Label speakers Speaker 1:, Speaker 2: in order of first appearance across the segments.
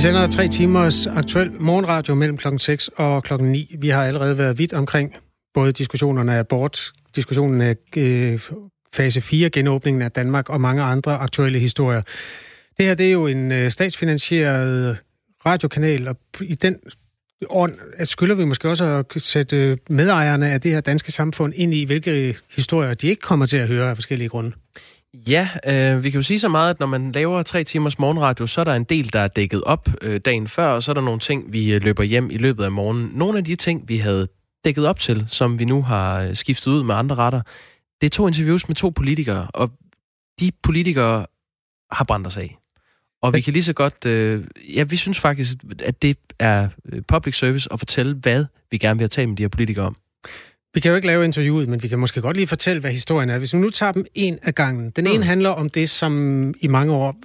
Speaker 1: Vi sender tre timers aktuel morgenradio mellem klokken 6 og klokken 9. Vi har allerede været vidt omkring både diskussionerne af abort, diskussionen af øh, fase 4, genåbningen af Danmark og mange andre aktuelle historier. Det her det er jo en øh, statsfinansieret radiokanal, og i den ånd skylder vi måske også at sætte øh, medejerne af det her danske samfund ind i, hvilke historier de ikke kommer til at høre af forskellige grunde.
Speaker 2: Ja, øh, vi kan jo sige så meget, at når man laver tre timers morgenradio, så er der en del, der er dækket op øh, dagen før, og så er der nogle ting, vi øh, løber hjem i løbet af morgenen. Nogle af de ting, vi havde dækket op til, som vi nu har øh, skiftet ud med andre retter, det er to interviews med to politikere, og de politikere har brændt os af. Og vi kan lige så godt... Øh, ja, vi synes faktisk, at det er øh, public service at fortælle, hvad vi gerne vil have talt med de her politikere om.
Speaker 1: Vi kan jo ikke lave interviewet, men vi kan måske godt lige fortælle, hvad historien er. Hvis vi nu tager dem en af gangen. Den ene mm. handler om det, som i mange år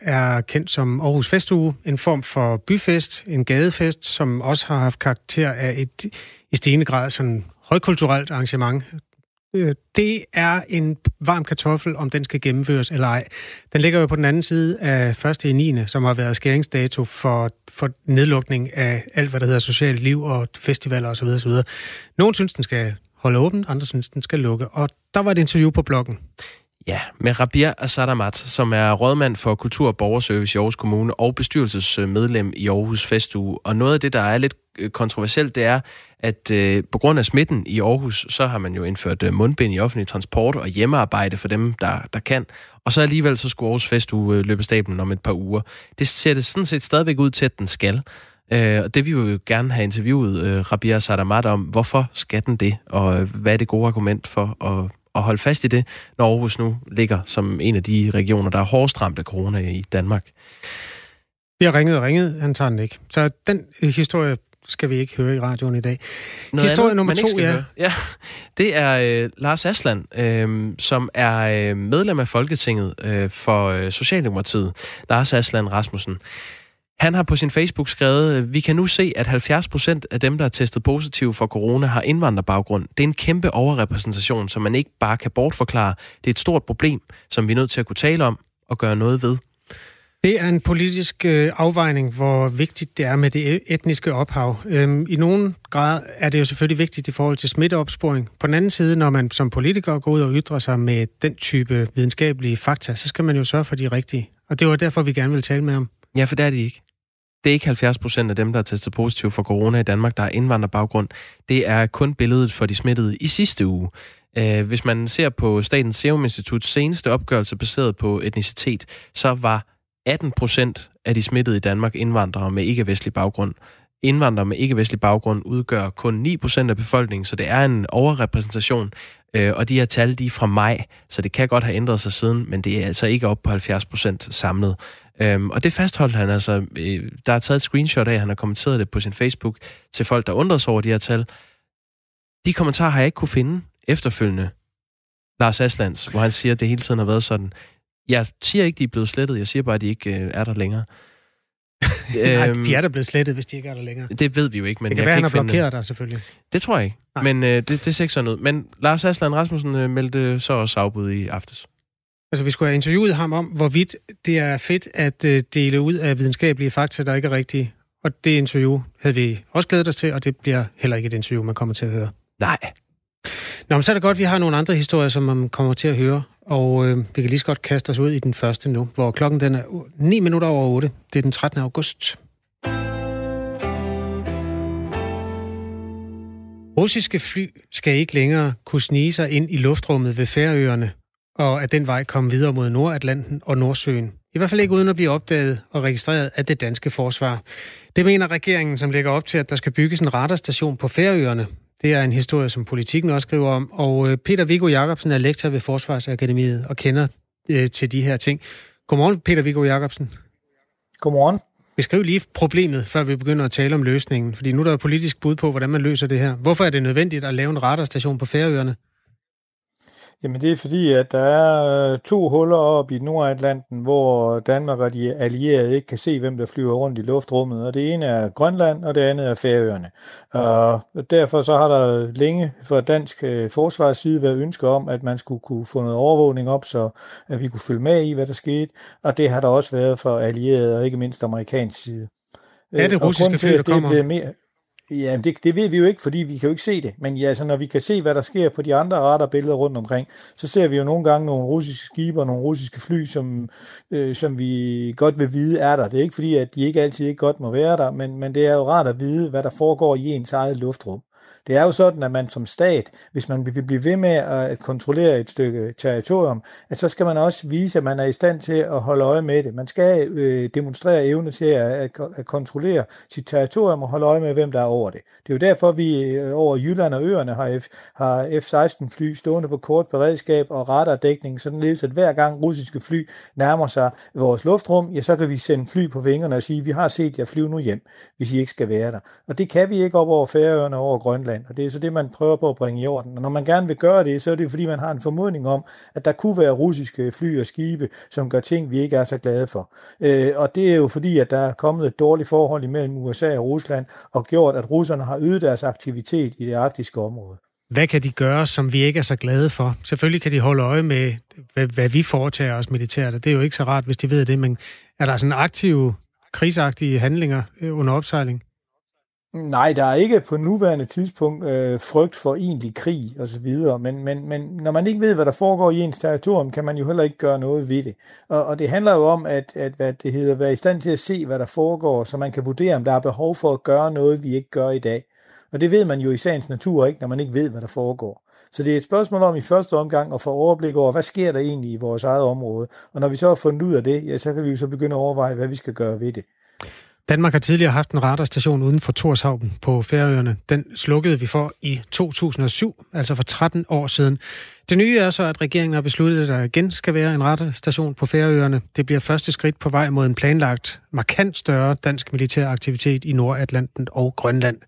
Speaker 1: er kendt som Aarhus Festuge. En form for byfest, en gadefest, som også har haft karakter af et i stigende grad sådan højkulturelt arrangement. Øh, det er en varm kartoffel, om den skal gennemføres eller ej. Den ligger jo på den anden side af 1. i 9., som har været skæringsdato for, for nedlukning af alt, hvad der hedder socialt liv og festivaler osv. osv. Nogle synes, den skal holde åben, andre synes, den skal lukke. Og der var et interview på bloggen.
Speaker 2: Ja, med Rabia Asadamat, som er rådmand for Kultur- og Borgerservice i Aarhus Kommune og bestyrelsesmedlem i Aarhus Festuge. Og noget af det, der er lidt øh, kontroversielt, det er, at øh, på grund af smitten i Aarhus, så har man jo indført øh, mundbind i offentlig transport og hjemmearbejde for dem, der, der kan. Og så alligevel så skulle Aarhus Festuge øh, løbe stablen om et par uger. Det ser det sådan set stadigvæk ud til, at den skal. Øh, og det vil jo gerne have interviewet øh, Rabia Sadamat om. Hvorfor skal den det? Og øh, hvad er det gode argument for at at holde fast i det, når Aarhus nu ligger som en af de regioner, der er hårdest ramt af corona i Danmark.
Speaker 1: Vi har ringet og ringet, han tager den ikke. Så den øh, historie skal vi ikke høre i radioen i dag. Noget historie andet, nummer to, ja. Høre.
Speaker 2: ja. Det er øh, Lars Asland, øh, som er øh, medlem af Folketinget øh, for øh, Socialdemokratiet. Lars Asland Rasmussen. Han har på sin Facebook skrevet, vi kan nu se, at 70 procent af dem, der er testet positiv for corona, har indvandrerbaggrund. Det er en kæmpe overrepræsentation, som man ikke bare kan bortforklare. Det er et stort problem, som vi er nødt til at kunne tale om og gøre noget ved.
Speaker 1: Det er en politisk øh, afvejning, hvor vigtigt det er med det e- etniske ophav. Øhm, I nogen grad er det jo selvfølgelig vigtigt i forhold til smitteopsporing. På den anden side, når man som politiker går ud og ytrer sig med den type videnskabelige fakta, så skal man jo sørge for de rigtige. Og det var derfor, vi gerne vil tale med ham.
Speaker 2: Ja, for det er de ikke. Det er ikke 70 procent af dem, der er testet positiv for corona i Danmark, der er indvandrerbaggrund. Det er kun billedet for de smittede i sidste uge. Øh, hvis man ser på Statens Serum Instituts seneste opgørelse baseret på etnicitet, så var 18 procent af de smittede i Danmark indvandrere med ikke-vestlig baggrund. Indvandrere med ikke-vestlig baggrund udgør kun 9 procent af befolkningen, så det er en overrepræsentation. Øh, og de her tal, de er fra maj, så det kan godt have ændret sig siden, men det er altså ikke op på 70 procent samlet. Øhm, og det fastholdt han altså. Øh, der er taget et screenshot af, han har kommenteret det på sin Facebook til folk, der undrede sig over de her tal. De kommentarer har jeg ikke kunne finde efterfølgende. Lars Aslands, hvor han siger, at det hele tiden har været sådan. Jeg siger ikke, de er blevet slettet. Jeg siger bare, at de ikke øh, er der længere.
Speaker 1: Nej, de er der blevet slettet, hvis de ikke er der længere.
Speaker 2: Det ved vi jo ikke. Men
Speaker 1: det kan
Speaker 2: jeg
Speaker 1: være,
Speaker 2: kan
Speaker 1: han har blokeret dig, selvfølgelig.
Speaker 2: Det tror jeg ikke. Nej. Men øh, det, det ser ikke sådan ud. Men Lars Asland Rasmussen øh, meldte så også afbud i aftes.
Speaker 1: Altså, vi skulle have interviewet ham om, hvorvidt det er fedt at uh, dele ud af videnskabelige fakta, der ikke er rigtige. Og det interview havde vi også glædet os til, og det bliver heller ikke et interview, man kommer til at høre.
Speaker 2: Nej.
Speaker 1: Nå, men så er det godt, at vi har nogle andre historier, som man kommer til at høre. Og øh, vi kan lige så godt kaste os ud i den første nu, hvor klokken den er 9 minutter over 8. Det er den 13. august. Russiske fly skal ikke længere kunne snige sig ind i luftrummet ved Færøerne og at den vej komme videre mod Nordatlanten og Nordsøen. I hvert fald ikke uden at blive opdaget og registreret af det danske forsvar. Det mener regeringen, som lægger op til, at der skal bygges en radarstation på Færøerne. Det er en historie, som politikken også skriver om. Og øh, Peter Viggo Jacobsen er lektor ved Forsvarsakademiet og kender øh, til de her ting. Godmorgen, Peter Viggo Jacobsen.
Speaker 3: Godmorgen.
Speaker 1: Beskriv lige problemet, før vi begynder at tale om løsningen. Fordi nu er der politisk bud på, hvordan man løser det her. Hvorfor er det nødvendigt at lave en radarstation på Færøerne?
Speaker 3: Jamen det er fordi, at der er øh, to huller op i Nordatlanten, hvor Danmark og de allierede ikke kan se, hvem der flyver rundt i luftrummet. Og det ene er Grønland, og det andet er Færøerne. Og derfor så har der længe fra dansk øh, forsvars side været ønsker om, at man skulle kunne få noget overvågning op, så at vi kunne følge med i, hvad der skete. Og det har der også været for allierede, og ikke mindst amerikansk side.
Speaker 1: Er det russiske fly, der kommer? Det mere,
Speaker 3: Ja, det, det ved vi jo ikke, fordi vi kan jo ikke se det. Men ja, så når vi kan se, hvad der sker på de andre radarbilleder rundt omkring, så ser vi jo nogle gange nogle russiske skibe og nogle russiske fly, som, øh, som vi godt vil vide er der. Det er ikke fordi, at de ikke altid ikke godt må være der, men, men det er jo rart at vide, hvad der foregår i ens eget luftrum. Det er jo sådan, at man som stat, hvis man vil blive ved med at kontrollere et stykke territorium, at så skal man også vise, at man er i stand til at holde øje med det. Man skal øh, demonstrere evne til at, at, at kontrollere sit territorium og holde øje med, hvem der er over det. Det er jo derfor, vi øh, over Jylland og øerne har, F, har F-16 fly stående på kort beredskab og radardækning, sådan at hver gang russiske fly nærmer sig vores luftrum, ja, så kan vi sende fly på vingerne og sige, vi har set jer flyve nu hjem, hvis I ikke skal være der. Og det kan vi ikke op over Færøerne og over Grønland Grønland, og det er så det, man prøver på at bringe i orden. Og når man gerne vil gøre det, så er det fordi, man har en formodning om, at der kunne være russiske fly og skibe, som gør ting, vi ikke er så glade for. Øh, og det er jo fordi, at der er kommet et dårligt forhold imellem USA og Rusland, og gjort, at russerne har øget deres aktivitet i det arktiske område.
Speaker 1: Hvad kan de gøre, som vi ikke er så glade for? Selvfølgelig kan de holde øje med, hvad, hvad vi foretager os militært, og det er jo ikke så rart, hvis de ved det, men er der sådan aktive, krigsagtige handlinger øh, under opsejling?
Speaker 3: Nej, der er ikke på nuværende tidspunkt øh, frygt for egentlig krig og så videre, men, men, men når man ikke ved, hvad der foregår i ens territorium, kan man jo heller ikke gøre noget ved det. Og, og det handler jo om at, at hvad det hedder, være i stand til at se, hvad der foregår, så man kan vurdere, om der er behov for at gøre noget, vi ikke gør i dag. Og det ved man jo i sagens natur ikke, når man ikke ved, hvad der foregår. Så det er et spørgsmål om i første omgang at få overblik over, hvad sker der egentlig i vores eget område. Og når vi så har fundet ud af det, ja, så kan vi jo så begynde at overveje, hvad vi skal gøre ved det.
Speaker 1: Danmark har tidligere haft en radarstation uden for Torshavn på Færøerne. Den slukkede vi for i 2007, altså for 13 år siden. Det nye er så, at regeringen har besluttet, at der igen skal være en radarstation på Færøerne. Det bliver første skridt på vej mod en planlagt, markant større dansk militær aktivitet i Nordatlanten og Grønland.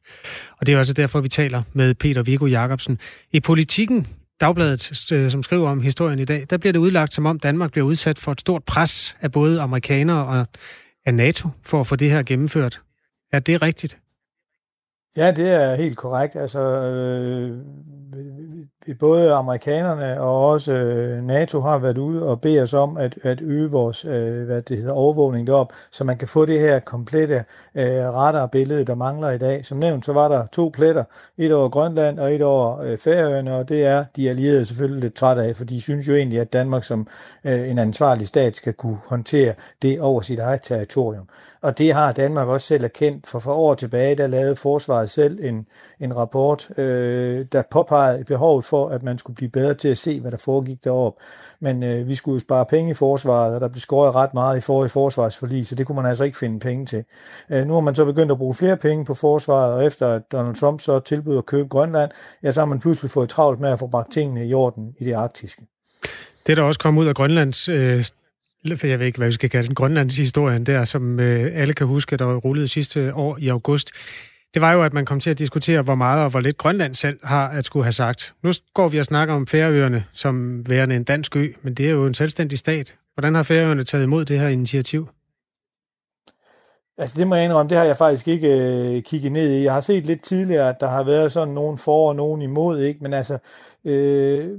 Speaker 1: Og det er også derfor, vi taler med Peter Viggo Jacobsen. I politikken Dagbladet, øh, som skriver om historien i dag, der bliver det udlagt, som om Danmark bliver udsat for et stort pres af både amerikanere og af NATO for at få det her gennemført. Er det rigtigt?
Speaker 3: Ja, det er helt korrekt. Altså, øh, både amerikanerne og også øh, NATO har været ude og beder os om at, at øge vores øh, hvad det hedder, overvågning derop, så man kan få det her komplette øh, radarbillede, der mangler i dag. Som nævnt, så var der to pletter, et over Grønland og et over øh, Færøerne, og det er de allierede selvfølgelig lidt træt af, for de synes jo egentlig, at Danmark som øh, en ansvarlig stat skal kunne håndtere det over sit eget territorium. Og det har Danmark også selv erkendt, for for år tilbage, der lavede forsvaret selv en, en rapport, øh, der påpegede behovet for, at man skulle blive bedre til at se, hvad der foregik deroppe. Men øh, vi skulle jo spare penge i forsvaret, og der blev skåret ret meget i forrige forsvarsforlig, så det kunne man altså ikke finde penge til. Øh, nu har man så begyndt at bruge flere penge på forsvaret, og efter at Donald Trump så tilbød at købe Grønland, ja, så har man pludselig fået travlt med at få bragt tingene i orden i det arktiske.
Speaker 1: Det, der også kom ud af Grønlands øh, jeg ved ikke, hvad vi skal kalde den, Grønlands historien der, som øh, alle kan huske, der rullede sidste år i august det var jo, at man kom til at diskutere, hvor meget og hvor lidt Grønland selv har at skulle have sagt. Nu går vi og snakker om Færøerne som værende en dansk ø, men det er jo en selvstændig stat. Hvordan har Færøerne taget imod det her initiativ?
Speaker 3: Altså det må jeg indrømme, det har jeg faktisk ikke øh, kigget ned i. Jeg har set lidt tidligere, at der har været sådan nogen for og nogen imod, ikke? men altså øh,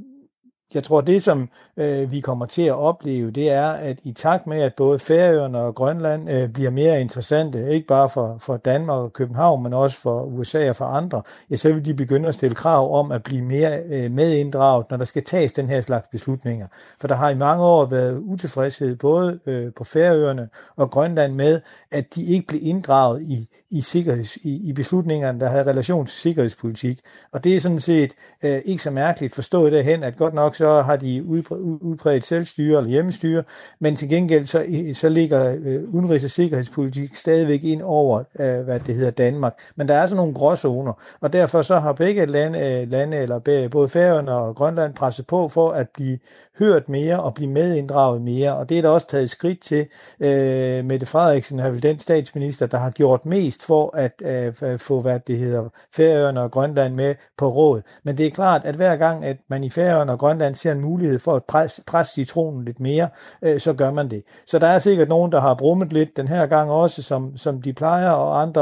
Speaker 3: jeg tror, det som øh, vi kommer til at opleve, det er, at i takt med, at både Færøerne og Grønland øh, bliver mere interessante, ikke bare for, for Danmark og København, men også for USA og for andre, ja, så vil de begynde at stille krav om at blive mere øh, medinddraget, når der skal tages den her slags beslutninger. For der har i mange år været utilfredshed både øh, på Færøerne og Grønland med, at de ikke blev inddraget i, i, sikkerheds, i, i beslutningerne, der havde relation til sikkerhedspolitik. Og det er sådan set øh, ikke så mærkeligt forstået derhen, at godt nok så har de udbredt selvstyre eller hjemmestyre, men til gengæld så, så ligger øh, udenrigs- og sikkerhedspolitik stadigvæk ind over, øh, hvad det hedder, Danmark. Men der er sådan nogle gråzoner, og derfor så har begge lande, øh, lande eller både Færøerne og Grønland presset på for at blive hørt mere og blive medinddraget mere, og det er der også taget skridt til. Øh, Mette Frederiksen er vel den statsminister, der har gjort mest for at øh, få, hvad det hedder, Færøerne og Grønland med på råd. Men det er klart, at hver gang, at man i Færøerne og Grønland Grønland ser en mulighed for at presse, presse citronen lidt mere, øh, så gør man det. Så der er sikkert nogen, der har brummet lidt den her gang også, som, som de plejer, og andre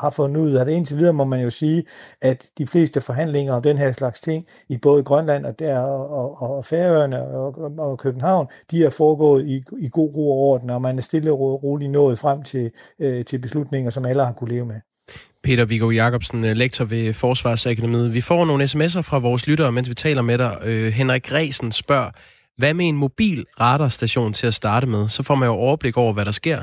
Speaker 3: har fundet ud af det. Indtil videre må man jo sige, at de fleste forhandlinger om den her slags ting, i både Grønland og, der, og, og, og Færøerne og, og København, de er foregået i, i god ro og orden, og man er stille og roligt nået frem til, øh, til beslutninger, som alle har kunne leve med.
Speaker 2: Peter Viggo Jacobsen, øh, lektor ved Forsvarsakademiet. Vi får nogle sms'er fra vores lyttere, mens vi taler med dig. Øh, Henrik Gresen spørger, hvad med en mobil radarstation til at starte med? Så får man jo overblik over, hvad der sker.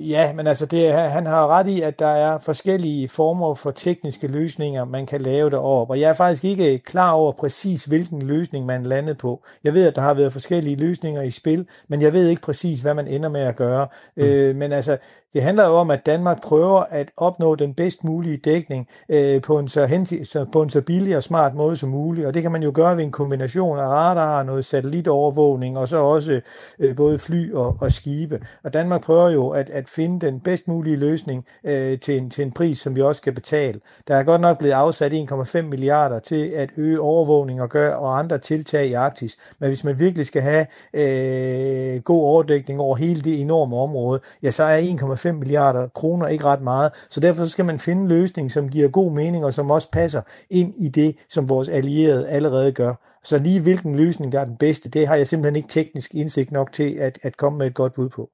Speaker 3: Ja, men altså det, han har ret i, at der er forskellige former for tekniske løsninger, man kan lave deroppe. Og jeg er faktisk ikke klar over præcis, hvilken løsning man landet på. Jeg ved, at der har været forskellige løsninger i spil, men jeg ved ikke præcis, hvad man ender med at gøre. Mm. Øh, men altså, det handler jo om, at Danmark prøver at opnå den bedst mulige dækning øh, på, en så hensi- så, på en så billig og smart måde som muligt, og det kan man jo gøre ved en kombination af radar, noget satellitovervågning, og så også øh, både fly og, og skibe. Og Danmark prøver jo at, at finde den bedst mulige løsning øh, til, en, til en pris, som vi også kan betale. Der er godt nok blevet afsat 1,5 milliarder til at øge overvågning og, gøre, og andre tiltag i Arktis, men hvis man virkelig skal have øh, god overdækning over hele det enorme område, ja, så er 1,5 milliarder kroner ikke ret meget. Så derfor skal man finde en løsning, som giver god mening, og som også passer ind i det, som vores allierede allerede gør. Så lige hvilken løsning, der er den bedste, det har jeg simpelthen ikke teknisk indsigt nok til at, at komme med et godt bud på.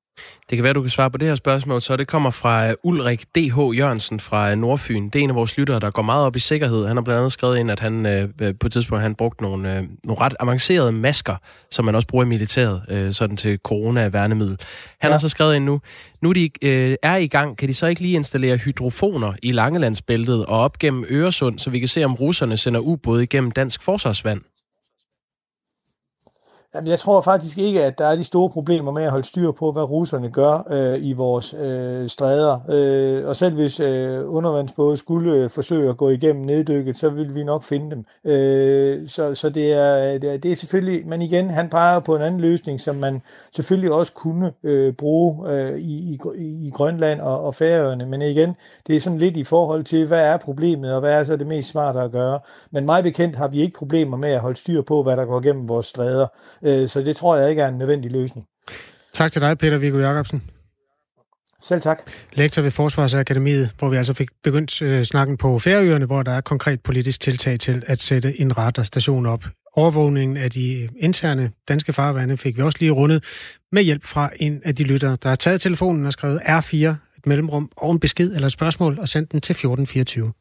Speaker 2: Det kan være, du kan svare på det her spørgsmål, så det kommer fra Ulrik D.H. Jørgensen fra Nordfyn. Det er en af vores lyttere, der går meget op i sikkerhed. Han har blandt andet skrevet ind, at han øh, på et tidspunkt han brugt nogle, øh, nogle ret avancerede masker, som man også bruger i militæret, øh, sådan til corona-værnemiddel. Han ja. har så skrevet ind nu, nu de øh, er i gang, kan de så ikke lige installere hydrofoner i Langelandsbæltet og op gennem Øresund, så vi kan se, om russerne sender ubåde igennem dansk forsvarsvand?
Speaker 3: Jamen, jeg tror faktisk ikke, at der er de store problemer med at holde styr på, hvad russerne gør øh, i vores øh, stræder. Øh, og selv hvis øh, undervandsbåde skulle øh, forsøge at gå igennem neddykket, så vil vi nok finde dem. Øh, så så det, er, øh, det, er, det er selvfølgelig, men igen, han peger på en anden løsning, som man selvfølgelig også kunne øh, bruge øh, i, i, i Grønland og, og Færøerne. Men igen, det er sådan lidt i forhold til, hvad er problemet, og hvad er så det mest smarte at gøre. Men meget bekendt har vi ikke problemer med at holde styr på, hvad der går igennem vores stræder. Øh, så det tror jeg ikke er en nødvendig løsning.
Speaker 1: Tak til dig, Peter Viggo Jacobsen.
Speaker 3: Selv tak.
Speaker 1: Lektor ved Forsvarsakademiet, hvor vi altså fik begyndt øh, snakken på Færøerne, hvor der er konkret politisk tiltag til at sætte en radarstation op. Overvågningen af de interne danske farvande fik vi også lige rundet med hjælp fra en af de lyttere, der har taget telefonen og skrevet R4, et mellemrum og en besked eller et spørgsmål og sendt den til 1424.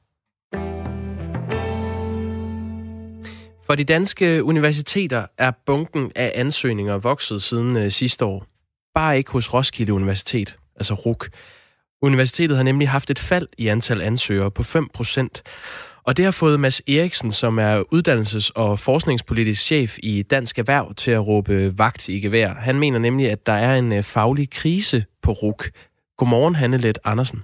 Speaker 2: For de danske universiteter er bunken af ansøgninger vokset siden øh, sidste år. Bare ikke hos Roskilde Universitet, altså RUK. Universitetet har nemlig haft et fald i antal ansøgere på 5 procent. Og det har fået Mads Eriksen, som er uddannelses- og forskningspolitisk chef i Dansk Erhverv, til at råbe vagt i gevær. Han mener nemlig, at der er en øh, faglig krise på RUK. Godmorgen, Hanne Let Andersen.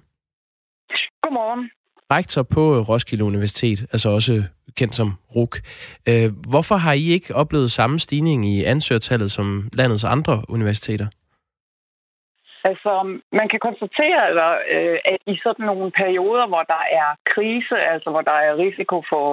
Speaker 4: Godmorgen
Speaker 2: rektor på øh, Roskilde Universitet, altså også øh, kendt som RUK. Øh, hvorfor har I ikke oplevet samme stigning i ansøgertallet som landets andre universiteter?
Speaker 4: Altså, man kan konstatere, eller, øh, at i sådan nogle perioder, hvor der er krise, altså hvor der er risiko for,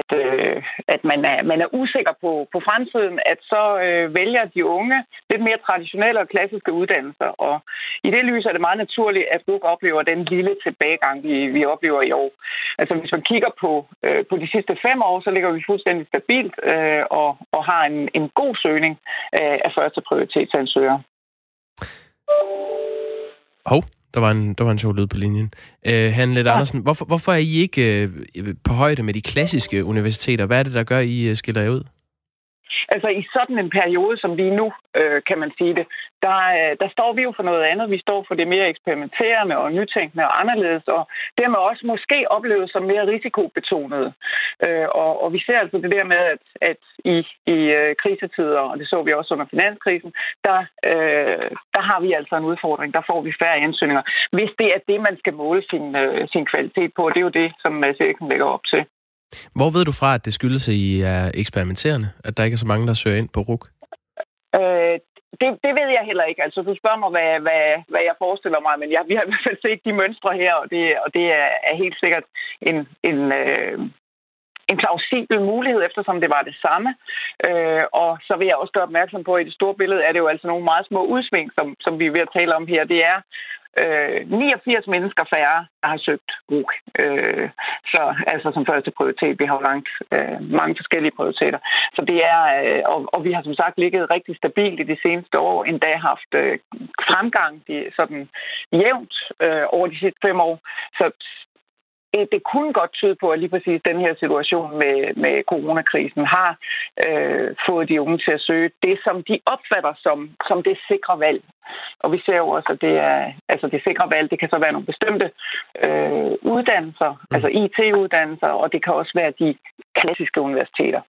Speaker 4: at, øh, at man, er, man er usikker på, på fremtiden, at så øh, vælger de unge lidt mere traditionelle og klassiske uddannelser. Og i det lys er det meget naturligt, at du oplever den lille tilbagegang, vi, vi oplever i år. Altså, hvis man kigger på, på de sidste fem år, så ligger vi fuldstændig stabilt og, og har en, en god søgning af første prioritetsansøgere.
Speaker 2: Hov, der var en, der var en sjov lyd på linjen. Øh, Hanne Lette ja. Andersen, hvorfor, hvorfor er I ikke øh, på højde med de klassiske universiteter? Hvad er det, der gør, I øh, skiller jer ud?
Speaker 4: Altså i sådan en periode, som vi nu, øh, kan man sige det, der, øh, der står vi jo for noget andet. Vi står for det mere eksperimenterende og nytænkende og anderledes, og dermed også måske oplevet som mere risikobetonet. Øh, og, og vi ser altså det der med, at, at i, i øh, krisetider, og det så vi også under finanskrisen, der, øh, der har vi altså en udfordring. Der får vi færre ansøgninger. Hvis det er det, man skal måle sin, øh, sin kvalitet på, det er jo det, som Mads Eriksen lægger op til.
Speaker 2: Hvor ved du fra, at det skyldes, at I er eksperimenterende? At der ikke er så mange, der søger ind på RUK?
Speaker 4: Øh, det, det ved jeg heller ikke. Altså, du spørger mig, hvad, hvad, hvad jeg forestiller mig, men jeg, vi har i hvert fald set de mønstre her, og det, og det er, er helt sikkert en, en, øh, en plausibel mulighed, eftersom det var det samme. Øh, og så vil jeg også gøre opmærksom på, at i det store billede er det jo altså nogle meget små udsving, som, som vi er ved at tale om her. Det er øh, 89 mennesker færre, der har søgt RUG. Øh, så altså som første prioritet. Vi har jo langt øh, mange forskellige prioriteter. Så det er, øh, og, og vi har som sagt ligget rigtig stabilt i de seneste år, endda haft øh, fremgang de, sådan jævnt øh, over de sidste fem år. Så det, kunne godt tyde på, at lige præcis den her situation med, med coronakrisen har øh, fået de unge til at søge det, som de opfatter som, som det sikre valg. Og vi ser jo også, at det, er, altså det sikre valg, det kan så være nogle bestemte øh, uddannelser, mm. altså IT-uddannelser, og det kan også være de klassiske universiteter.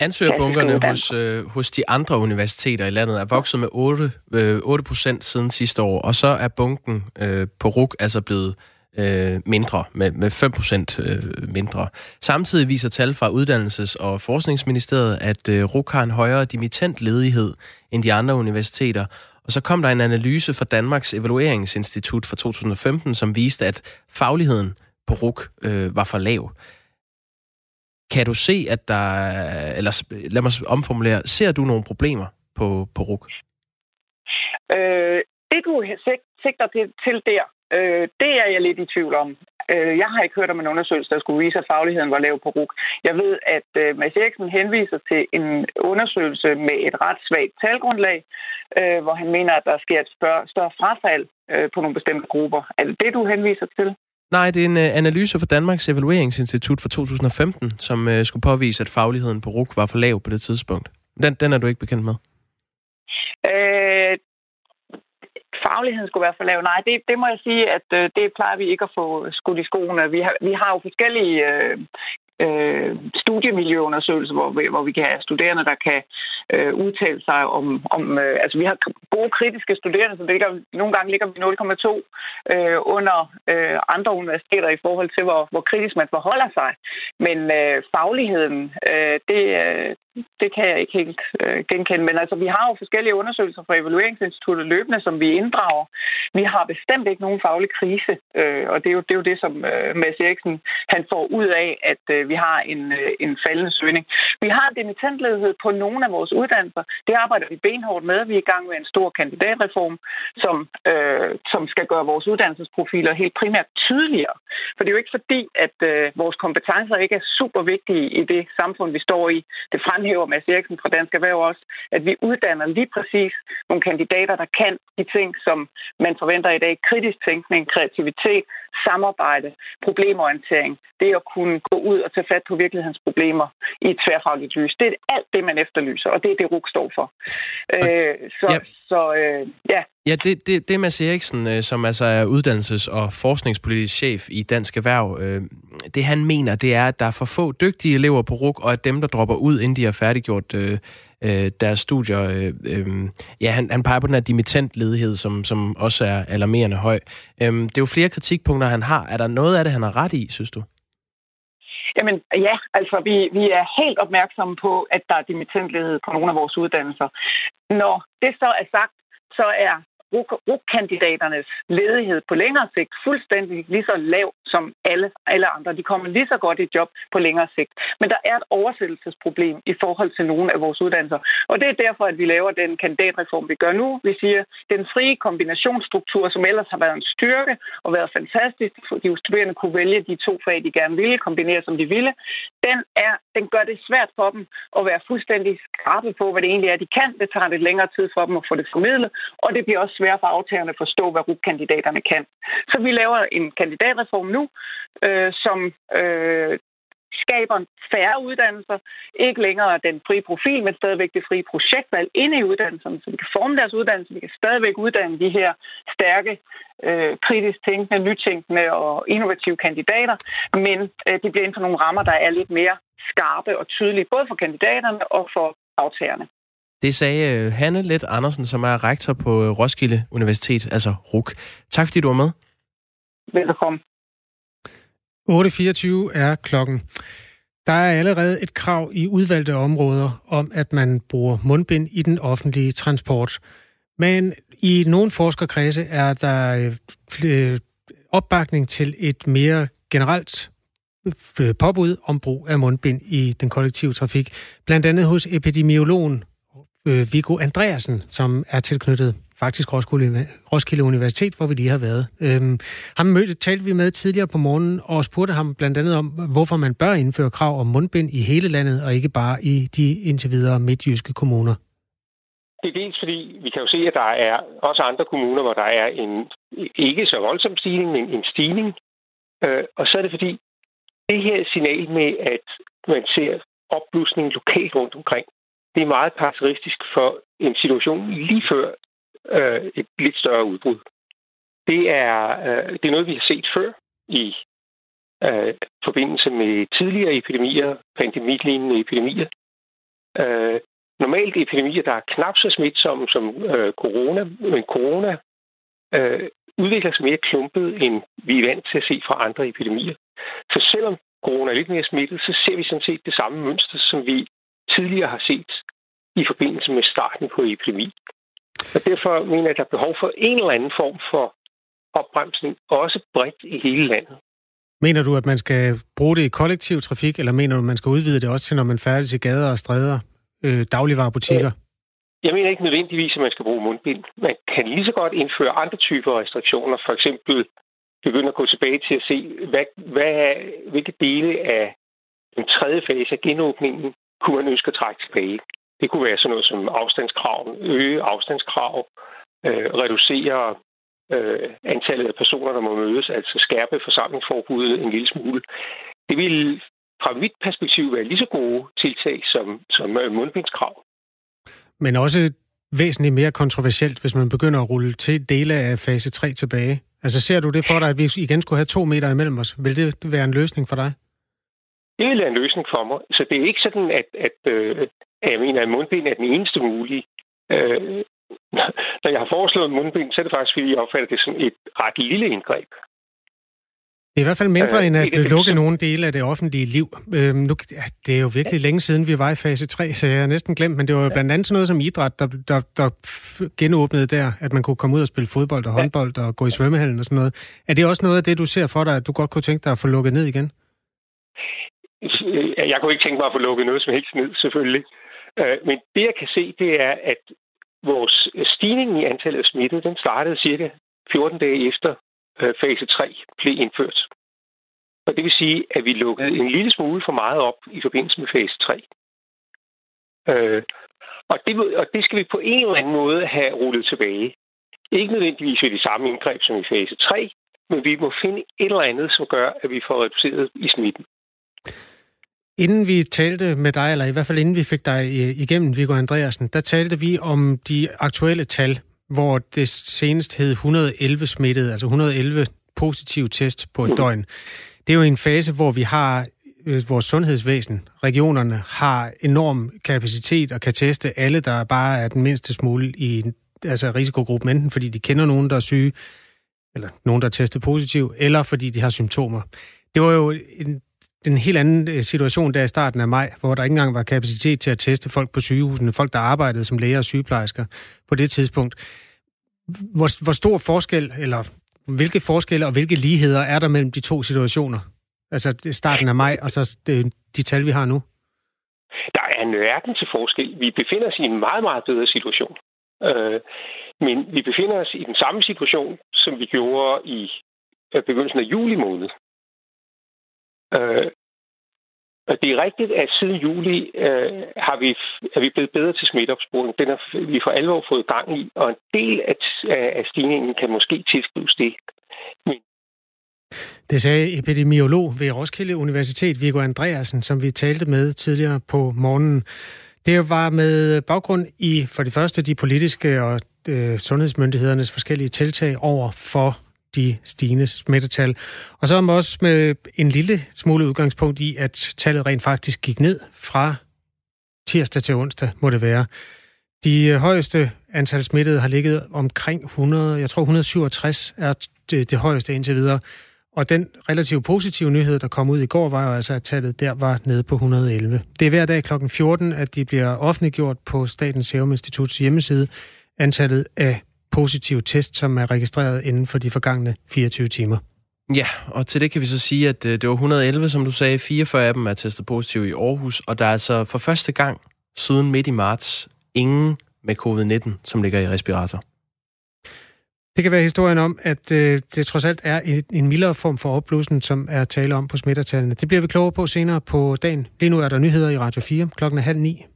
Speaker 2: Ansøgerbunkerne hos, øh, hos de andre universiteter i landet er vokset med 8, øh, 8 siden sidste år, og så er bunken øh, på RUK altså blevet øh, mindre, med, med 5% øh, mindre. Samtidig viser tal fra Uddannelses- og Forskningsministeriet, at øh, RUK har en højere dimittent ledighed end de andre universiteter. Og så kom der en analyse fra Danmarks Evalueringsinstitut fra 2015, som viste, at fagligheden på RUK øh, var for lav. Kan du se, at der... Eller lad mig omformulere. Ser du nogle problemer på, på RUK?
Speaker 4: Øh, det du sigter til, til der, Øh, det er jeg lidt i tvivl om. Øh, jeg har ikke hørt om en undersøgelse, der skulle vise, at fagligheden var lav på RUG. Jeg ved, at øh, Mads Eriksen henviser til en undersøgelse med et ret svagt talgrundlag, øh, hvor han mener, at der sker et større, frafald øh, på nogle bestemte grupper. Er det det, du henviser til?
Speaker 2: Nej, det er en uh, analyse fra Danmarks Evalueringsinstitut fra 2015, som uh, skulle påvise, at fagligheden på RUG var for lav på det tidspunkt. Den, den er du ikke bekendt med?
Speaker 4: Øh, fagligheden skulle være for lav. Nej, det, det må jeg sige, at øh, det plejer vi ikke at få skudt i skoene. Vi har, vi har jo forskellige øh, øh, studiemiljøundersøgelse, hvor vi, hvor vi kan have studerende, der kan øh, udtale sig om... om øh, altså, vi har gode kritiske studerende, så det ligger, nogle gange ligger vi 0,2 øh, under øh, andre universiteter i forhold til, hvor, hvor kritisk man forholder sig. Men øh, fagligheden, øh, det, øh, det kan jeg ikke helt øh, genkende. Men altså, vi har jo forskellige undersøgelser fra Evalueringsinstituttet løbende, som vi inddrager. Vi har bestemt ikke nogen faglig krise, øh, og det er, jo, det er jo det, som øh, Mads Eriksen han får ud af, at øh, vi har en, øh, en faldende søgning. Vi har dimittentledighed på nogle af vores uddannelser. Det arbejder vi benhårdt med. Vi er i gang med en stor kandidatreform, som, øh, som skal gøre vores uddannelsesprofiler helt primært tydeligere. For det er jo ikke fordi, at øh, vores kompetencer ikke er super vigtige i det samfund, vi står i. Det fremhæver Mads Eriksen fra Dansk Erhverv også, at vi uddanner lige præcis nogle kandidater, der kan de ting, som man forventer i dag. Kritisk tænkning, kreativitet, samarbejde, problemorientering. Det at kunne gå ud og tage fat på virkelighedens problemer i et tværfagligt lys. Det er alt det, man efterlyser, og det er det, RUG står for. Øh, så ja. så øh, ja.
Speaker 2: Ja, det, det, det er Mads Eriksen, øh, som altså er uddannelses- og forskningspolitisk chef i Dansk Erhverv. Øh, det han mener, det er, at der er for få dygtige elever på RUG, og at dem, der dropper ud, inden de har færdiggjort øh, øh, deres studier. Øh, øh, ja, han, han peger på den her dimittentledighed, som, som også er alarmerende høj. Øh, det er jo flere kritikpunkter, han har. Er der noget af det, han har ret i, synes du?
Speaker 4: Jamen ja, altså vi, vi er helt opmærksomme på, at der er dimittentlighed på nogle af vores uddannelser. Når det så er sagt, så er RUK-kandidaternes ledighed på længere sigt fuldstændig lige så lav som alle, alle andre. De kommer lige så godt i job på længere sigt. Men der er et oversættelsesproblem i forhold til nogle af vores uddannelser. Og det er derfor, at vi laver den kandidatreform, vi gør nu. Vi siger, den frie kombinationsstruktur, som ellers har været en styrke og været fantastisk, fordi studerende kunne vælge de to fag, de gerne ville, kombinere som de ville, den, er, den gør det svært for dem at være fuldstændig skarpe på, hvad det egentlig er, de kan. Det tager lidt længere tid for dem at få det formidlet, og det bliver også svært for aftagerne at forstå, hvad RUP-kandidaterne kan. Så vi laver en kandidatreform nu, øh, som øh, skaber færre uddannelser, ikke længere den frie profil, men stadigvæk det frie projektvalg inde i uddannelserne, så vi kan forme deres uddannelse, vi kan stadigvæk uddanne de her stærke, øh, kritisk tænkende, nytænkende og innovative kandidater, men øh, de bliver inden for nogle rammer, der er lidt mere skarpe og tydelige, både for kandidaterne og for aftagerne.
Speaker 2: Det sagde øh, Hanne Let Andersen, som er rektor på øh, Roskilde Universitet, altså RUK. Tak fordi du var med.
Speaker 4: Velkommen.
Speaker 1: 8.24 er klokken. Der er allerede et krav i udvalgte områder om, at man bruger mundbind i den offentlige transport. Men i nogle forskerkredse er der øh, opbakning til et mere generelt påbud om brug af mundbind i den kollektive trafik. Blandt andet hos epidemiologen øh, Viggo Andreasen, som er tilknyttet faktisk Roskilde, Roskilde Universitet, hvor vi lige har været. Øhm, ham mødte, talte vi med tidligere på morgenen, og spurgte ham blandt andet om, hvorfor man bør indføre krav om mundbind i hele landet, og ikke bare i de indtil videre midtjyske kommuner.
Speaker 5: Det er dels fordi, vi kan jo se, at der er også andre kommuner, hvor der er en ikke så voldsom stigning, men en stigning. Øh, og så er det fordi, det her signal med, at man ser opblusning lokalt rundt omkring, det er meget karakteristisk for en situation lige før øh, et lidt større udbrud. Det er, øh, det er noget, vi har set før i øh, forbindelse med tidligere epidemier, pandemilignende epidemier. Øh, normalt epidemier, der er knap så smitsomme som øh, corona, men corona øh, udvikler sig mere klumpet, end vi er vant til at se fra andre epidemier. Så selvom corona er lidt mere smittet, så ser vi sådan set det samme mønster, som vi tidligere har set i forbindelse med starten på epidemi. Og derfor mener jeg, at der er behov for en eller anden form for opbremsning, også bredt i hele landet.
Speaker 1: Mener du, at man skal bruge det i kollektiv trafik, eller mener du, at man skal udvide det også til, når man færdes i gader og stræder, øh, dagligvarerbutikker?
Speaker 5: Jeg mener ikke nødvendigvis, at man skal bruge mundbind. Man kan lige så godt indføre andre typer restriktioner. For eksempel begynde at gå tilbage til at se, hvad, hvad, hvilke dele af den tredje fase af genåbningen kunne man ønske at trække tilbage. Det kunne være sådan noget som afstandskrav, øge afstandskrav, øh, reducere øh, antallet af personer, der må mødes, altså skærpe forsamlingsforbuddet en lille smule. Det vil fra mit perspektiv være lige så gode tiltag som, som øh, mundbindskrav.
Speaker 1: Men også væsentligt mere kontroversielt, hvis man begynder at rulle til dele af fase 3 tilbage. Altså ser du det for dig, at vi igen skulle have to meter imellem os? Vil det være en løsning for dig?
Speaker 5: Det vil være en løsning for mig. Så det er ikke sådan, at, at, øh, at jeg mener, at mundbind er den eneste mulige. Øh, når jeg har foreslået mundbind, så er det faktisk, fordi jeg opfatter det som et ret lille indgreb.
Speaker 1: Det er i hvert fald mindre øh, end at det, lukke nogle dele af det offentlige liv. Øhm, nu, det er jo virkelig længe siden, vi var i fase 3, så jeg har næsten glemt, men det var jo blandt andet sådan noget som idræt, der, der, der genåbnede der, at man kunne komme ud og spille fodbold og håndbold og gå i svømmehallen og sådan noget. Er det også noget af det, du ser for dig, at du godt kunne tænke dig at få lukket ned igen?
Speaker 5: Jeg kunne ikke tænke mig at få lukket noget som helst ned, selvfølgelig. Øh, men det, jeg kan se, det er, at vores øh, stigning i antallet af smittede, den startede cirka 14 dage efter øh, fase 3 blev indført. Og det vil sige, at vi lukkede en lille smule for meget op i forbindelse med fase 3. Øh, og, det, og det skal vi på en eller anden måde have rullet tilbage. Ikke nødvendigvis ved de samme indgreb som i fase 3, men vi må finde et eller andet, som gør, at vi får reduceret i smitten.
Speaker 1: Inden vi talte med dig, eller i hvert fald inden vi fik dig øh, igennem, Viggo Andreasen, der talte vi om de aktuelle tal, hvor det senest hed 111 smittede, altså 111 positive test på et mm. døgn. Det er jo en fase, hvor vi har øh, vores sundhedsvæsen, regionerne, har enorm kapacitet og kan teste alle, der bare er den mindste smule i altså risikogruppen, enten fordi de kender nogen, der er syge, eller nogen, der er testet positiv, eller fordi de har symptomer. Det var jo en en helt anden øh, situation der i starten af maj, hvor der ikke engang var kapacitet til at teste folk på sygehusene, folk, der arbejdede som læger og sygeplejersker på det tidspunkt. Hvor, hvor stor forskel, eller hvilke forskelle og hvilke ligheder er der mellem de to situationer? Altså starten af maj og så det, de tal, vi har nu?
Speaker 5: Der er en verden til forskel. Vi befinder os i en meget, meget bedre situation. Øh, men vi befinder os i den samme situation, som vi gjorde i øh, begyndelsen af juli måned. Øh, og det er rigtigt, at siden juli øh, har vi, er vi blevet bedre til smitteopsporing. Den har vi for alvor fået gang i, og en del af, af stigningen kan måske tilskrives det. Men
Speaker 1: det sagde epidemiolog ved Roskilde Universitet, Viggo Andreasen, som vi talte med tidligere på morgenen. Det var med baggrund i for det første de politiske og øh, sundhedsmyndighedernes forskellige tiltag over for de stigende smittetal. Og så også med en lille smule udgangspunkt i, at tallet rent faktisk gik ned fra tirsdag til onsdag, må det være. De højeste antal smittede har ligget omkring 100, jeg tror 167 er det, det højeste indtil videre. Og den relativt positive nyhed, der kom ud i går, var jo altså, at tallet der var nede på 111. Det er hver dag kl. 14, at de bliver offentliggjort på Statens Serum Instituts hjemmeside, antallet af positive test, som er registreret inden for de forgangne 24 timer.
Speaker 2: Ja, og til det kan vi så sige, at øh, det var 111, som du sagde, 44 af dem er testet positive i Aarhus, og der er altså for første gang siden midt i marts ingen med covid-19, som ligger i respirator.
Speaker 1: Det kan være historien om, at øh, det trods alt er en, en mildere form for opblussen, som er tale om på smittertallene. Det bliver vi klogere på senere på dagen. Lige nu er der nyheder i Radio 4 klokken halv ni.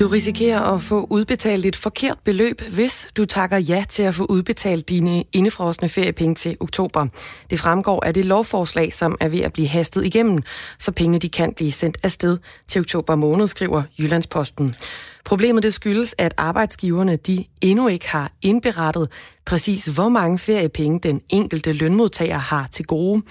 Speaker 6: Du risikerer at få udbetalt et forkert beløb, hvis du takker ja til at få udbetalt dine indefrosne feriepenge til oktober. Det fremgår af det lovforslag, som er ved at blive hastet igennem, så pengene de kan blive sendt afsted til oktober måned, skriver Jyllandsposten. Problemet det skyldes, at arbejdsgiverne de endnu ikke har indberettet præcis, hvor mange feriepenge den enkelte lønmodtager har til gode.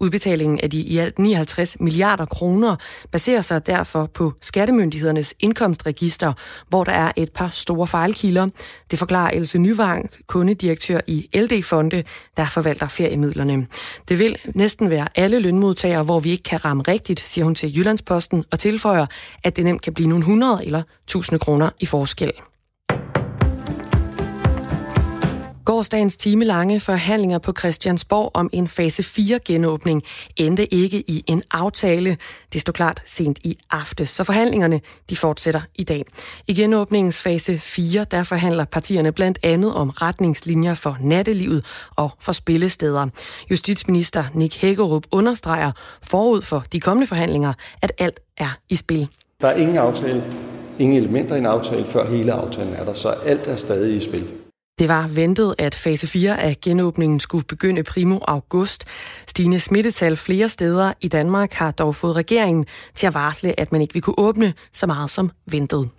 Speaker 6: Udbetalingen af de i alt 59 milliarder kroner baserer sig derfor på Skattemyndighedernes indkomstregister, hvor der er et par store fejlkilder. Det forklarer Else Nyvang, kundedirektør i LD-fonde, der forvalter feriemidlerne. Det vil næsten være alle lønmodtagere, hvor vi ikke kan ramme rigtigt, siger hun til Jyllandsposten, og tilføjer, at det nemt kan blive nogle 100 eller 1000 kroner i forskel. Gårdsdagens timelange forhandlinger på Christiansborg om en fase 4 genåbning endte ikke i en aftale. Det stod klart sent i aftes, så forhandlingerne de fortsætter i dag. I genåbningens fase 4 der forhandler partierne blandt andet om retningslinjer for nattelivet og for spillesteder. Justitsminister Nick Hækkerup understreger forud for de kommende forhandlinger, at alt er i spil.
Speaker 7: Der er ingen aftale, ingen elementer i en aftale, før hele aftalen er der, så alt er stadig i spil.
Speaker 6: Det var ventet, at fase 4 af genåbningen skulle begynde primo august. Stigende smittetal flere steder i Danmark har dog fået regeringen til at varsle, at man ikke vil kunne åbne så meget som ventet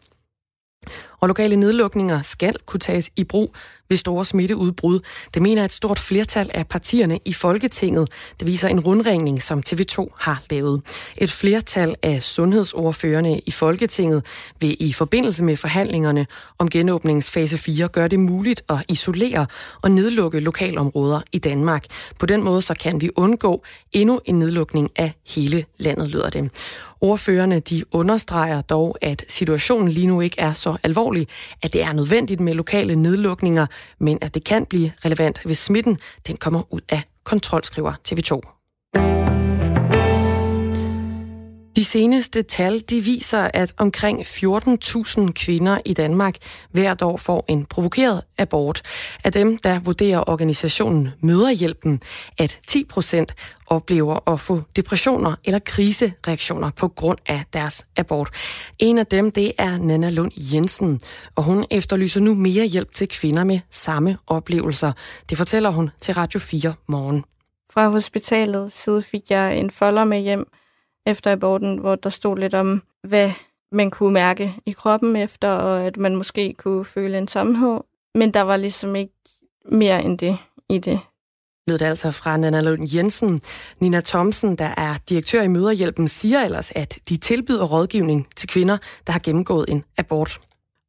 Speaker 6: og lokale nedlukninger skal kunne tages i brug ved store smitteudbrud. Det mener et stort flertal af partierne i Folketinget. Det viser en rundringning, som TV2 har lavet. Et flertal af sundhedsordførende i Folketinget vil i forbindelse med forhandlingerne om genåbningsfase 4 gøre det muligt at isolere og nedlukke lokalområder i Danmark. På den måde så kan vi undgå endnu en nedlukning af hele landet, lyder det. Ordførerne de understreger dog, at situationen lige nu ikke er så alvorlig, at det er nødvendigt med lokale nedlukninger, men at det kan blive relevant, hvis smitten den kommer ud af kontrol, skriver TV2. De seneste tal de viser, at omkring 14.000 kvinder i Danmark hvert år får en provokeret abort. Af dem, der vurderer organisationen Møderhjælpen, at 10 procent oplever at få depressioner eller krisereaktioner på grund af deres abort. En af dem, det er Nana Lund Jensen, og hun efterlyser nu mere hjælp til kvinder med samme oplevelser. Det fortæller hun til Radio 4 morgen.
Speaker 8: Fra hospitalet side fik jeg en folder med hjem, efter aborten, hvor der stod lidt om, hvad man kunne mærke i kroppen efter, og at man måske kunne føle en tomhed. Men der var ligesom ikke mere end det i det.
Speaker 6: Lød det altså fra Nana Lund Jensen. Nina Thomsen, der er direktør i Møderhjælpen, siger ellers, at de tilbyder rådgivning til kvinder, der har gennemgået en abort.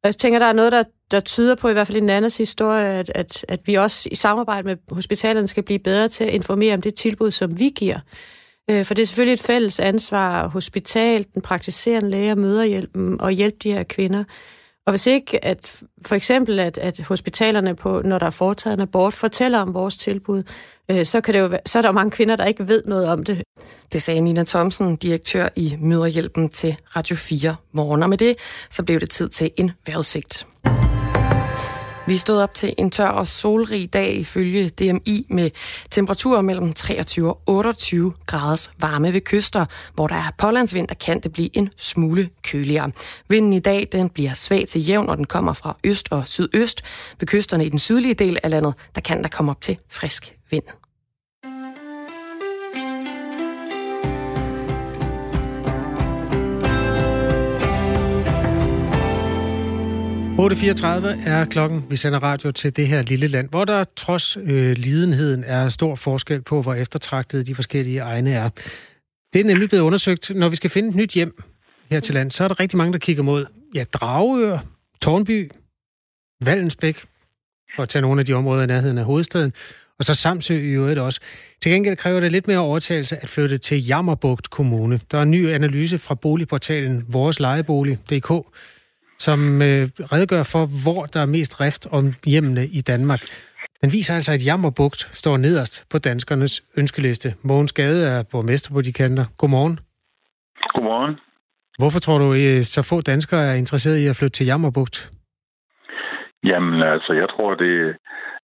Speaker 9: Jeg tænker, der er noget, der, der tyder på, i hvert fald i Nannas historie, at, at, at vi også i samarbejde med hospitalerne skal blive bedre til at informere om det tilbud, som vi giver. Øh, for det er selvfølgelig et fælles ansvar, hospital, den praktiserende læge og møderhjælpen, og hjælpe de her kvinder. Og hvis ikke, at for eksempel, at, at hospitalerne, på, når der er foretaget en abort, fortæller om vores tilbud, øh, så, kan det jo, så er der jo mange kvinder, der ikke ved noget om det.
Speaker 6: Det sagde Nina Thomsen, direktør i Møderhjælpen til Radio 4 morgen. Og med det, så blev det tid til en vejrudsigt. Vi stod op til en tør og solrig dag ifølge DMI med temperaturer mellem 23 og 28 graders varme ved kyster, hvor der er pålandsvind, der kan det blive en smule køligere. Vinden i dag den bliver svag til jævn, og den kommer fra øst og sydøst. Ved kysterne i den sydlige del af landet, der kan der komme op til frisk vind.
Speaker 1: 8.34 er klokken. Vi sender radio til det her lille land, hvor der trods øh, lidenheden er stor forskel på, hvor eftertragtede de forskellige egne er. Det er nemlig blevet undersøgt. Når vi skal finde et nyt hjem her til land, så er der rigtig mange, der kigger mod ja, Dragør, Tornby, Vallensbæk, for at tage nogle af de områder i nærheden af hovedstaden, og så Samsø i øvrigt også. Til gengæld kræver det lidt mere overtagelse at flytte til Jammerbugt Kommune. Der er en ny analyse fra boligportalen Vores Lejebolig.dk, som øh, redegør for, hvor der er mest rift om hjemmene i Danmark. Den viser altså, at Jammerbugt står nederst på danskernes ønskeliste. Mogens Gade er borgmester på de kanter. Godmorgen.
Speaker 10: Godmorgen.
Speaker 1: Hvorfor tror du, at så få danskere er interesseret i at flytte til Jammerbugt?
Speaker 10: Jamen altså, jeg tror, det øh,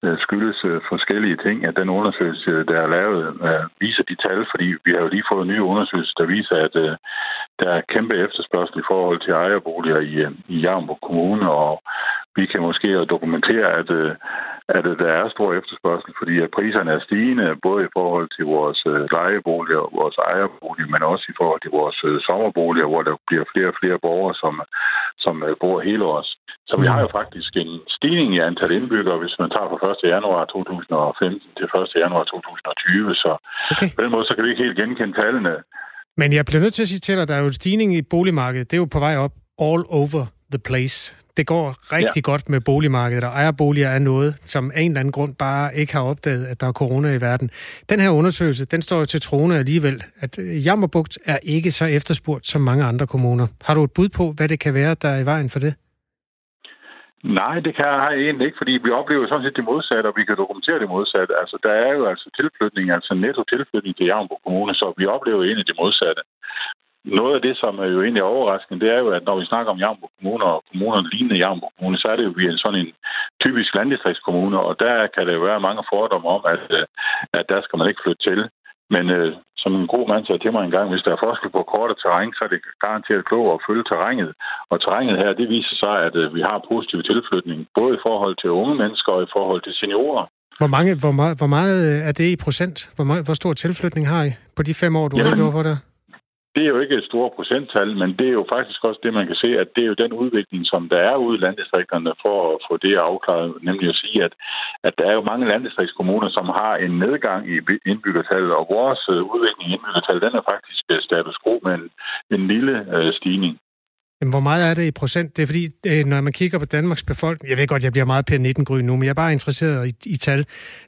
Speaker 10: Øh, skyldes øh, forskellige ting, at den undersøgelse, der er lavet, øh, viser de tal, fordi vi har jo lige fået nye undersøgelser, der viser, at der er kæmpe efterspørgsel i forhold til ejerboliger i, i Jammerbugt Kommune, og vi kan måske dokumentere, at, at der er stor efterspørgsel, fordi at priserne er stigende, både i forhold til vores lejeboliger og vores ejerboliger, men også i forhold til vores sommerboliger, hvor der bliver flere og flere borgere, som, som bor hele års. Så vi har jo faktisk en stigning i antal indbyggere, hvis man tager fra 1. januar 2015 til 1. januar 2020. Så okay. på den måde så kan vi ikke helt genkende tallene.
Speaker 1: Men jeg bliver nødt til at sige til dig, at der er jo en stigning i boligmarkedet. Det er jo på vej op all over the place. Det går rigtig ja. godt med boligmarkedet, og ejerboliger er noget, som af en eller anden grund bare ikke har opdaget, at der er corona i verden. Den her undersøgelse, den står jo til troende alligevel, at Jammerbugt er ikke så efterspurgt som mange andre kommuner. Har du et bud på, hvad det kan være, der er i vejen for det?
Speaker 10: Nej, det kan jeg egentlig ikke, fordi vi oplever sådan set det modsatte, og vi kan dokumentere det modsatte. Altså, der er jo altså tilflytning, altså netto tilflytning til Javnborg Kommune, så vi oplever egentlig det modsatte. Noget af det, som er jo egentlig overraskende, det er jo, at når vi snakker om Javnbo Kommune og kommuner lignende Javnbo Kommune, så er det jo vi er sådan en typisk landdistriktskommune, og der kan der jo være mange fordomme om, at, øh, at der skal man ikke flytte til. Men øh, som en god mand sagde til mig en gang, hvis der er forskel på kort og terræn, så er det garanteret klogt at følge terrænet. Og terrænet her, det viser sig, at øh, vi har positiv tilflytning, både i forhold til unge mennesker og i forhold til seniorer.
Speaker 1: Hvor, mange, hvor, meget, hvor meget er det i procent? Hvor, meget, hvor stor tilflytning har I på de fem år, du har gjort for det?
Speaker 10: Det er jo ikke et stort procenttal, men det er jo faktisk også det, man kan se, at det er jo den udvikling, som der er ude i landdistrikterne for at få det afklaret. Nemlig at sige, at, at der er jo mange landdistriktskommuner, som har en nedgang i indbyggertallet, og vores øh, udvikling i indbyggertallet, den er faktisk øh, status quo med en, en lille øh, stigning.
Speaker 1: Jamen, hvor meget er det i procent? Det er fordi, øh, når man kigger på Danmarks befolkning, jeg ved godt, jeg bliver meget per 19 grøn nu, men jeg er bare interesseret i, i tal.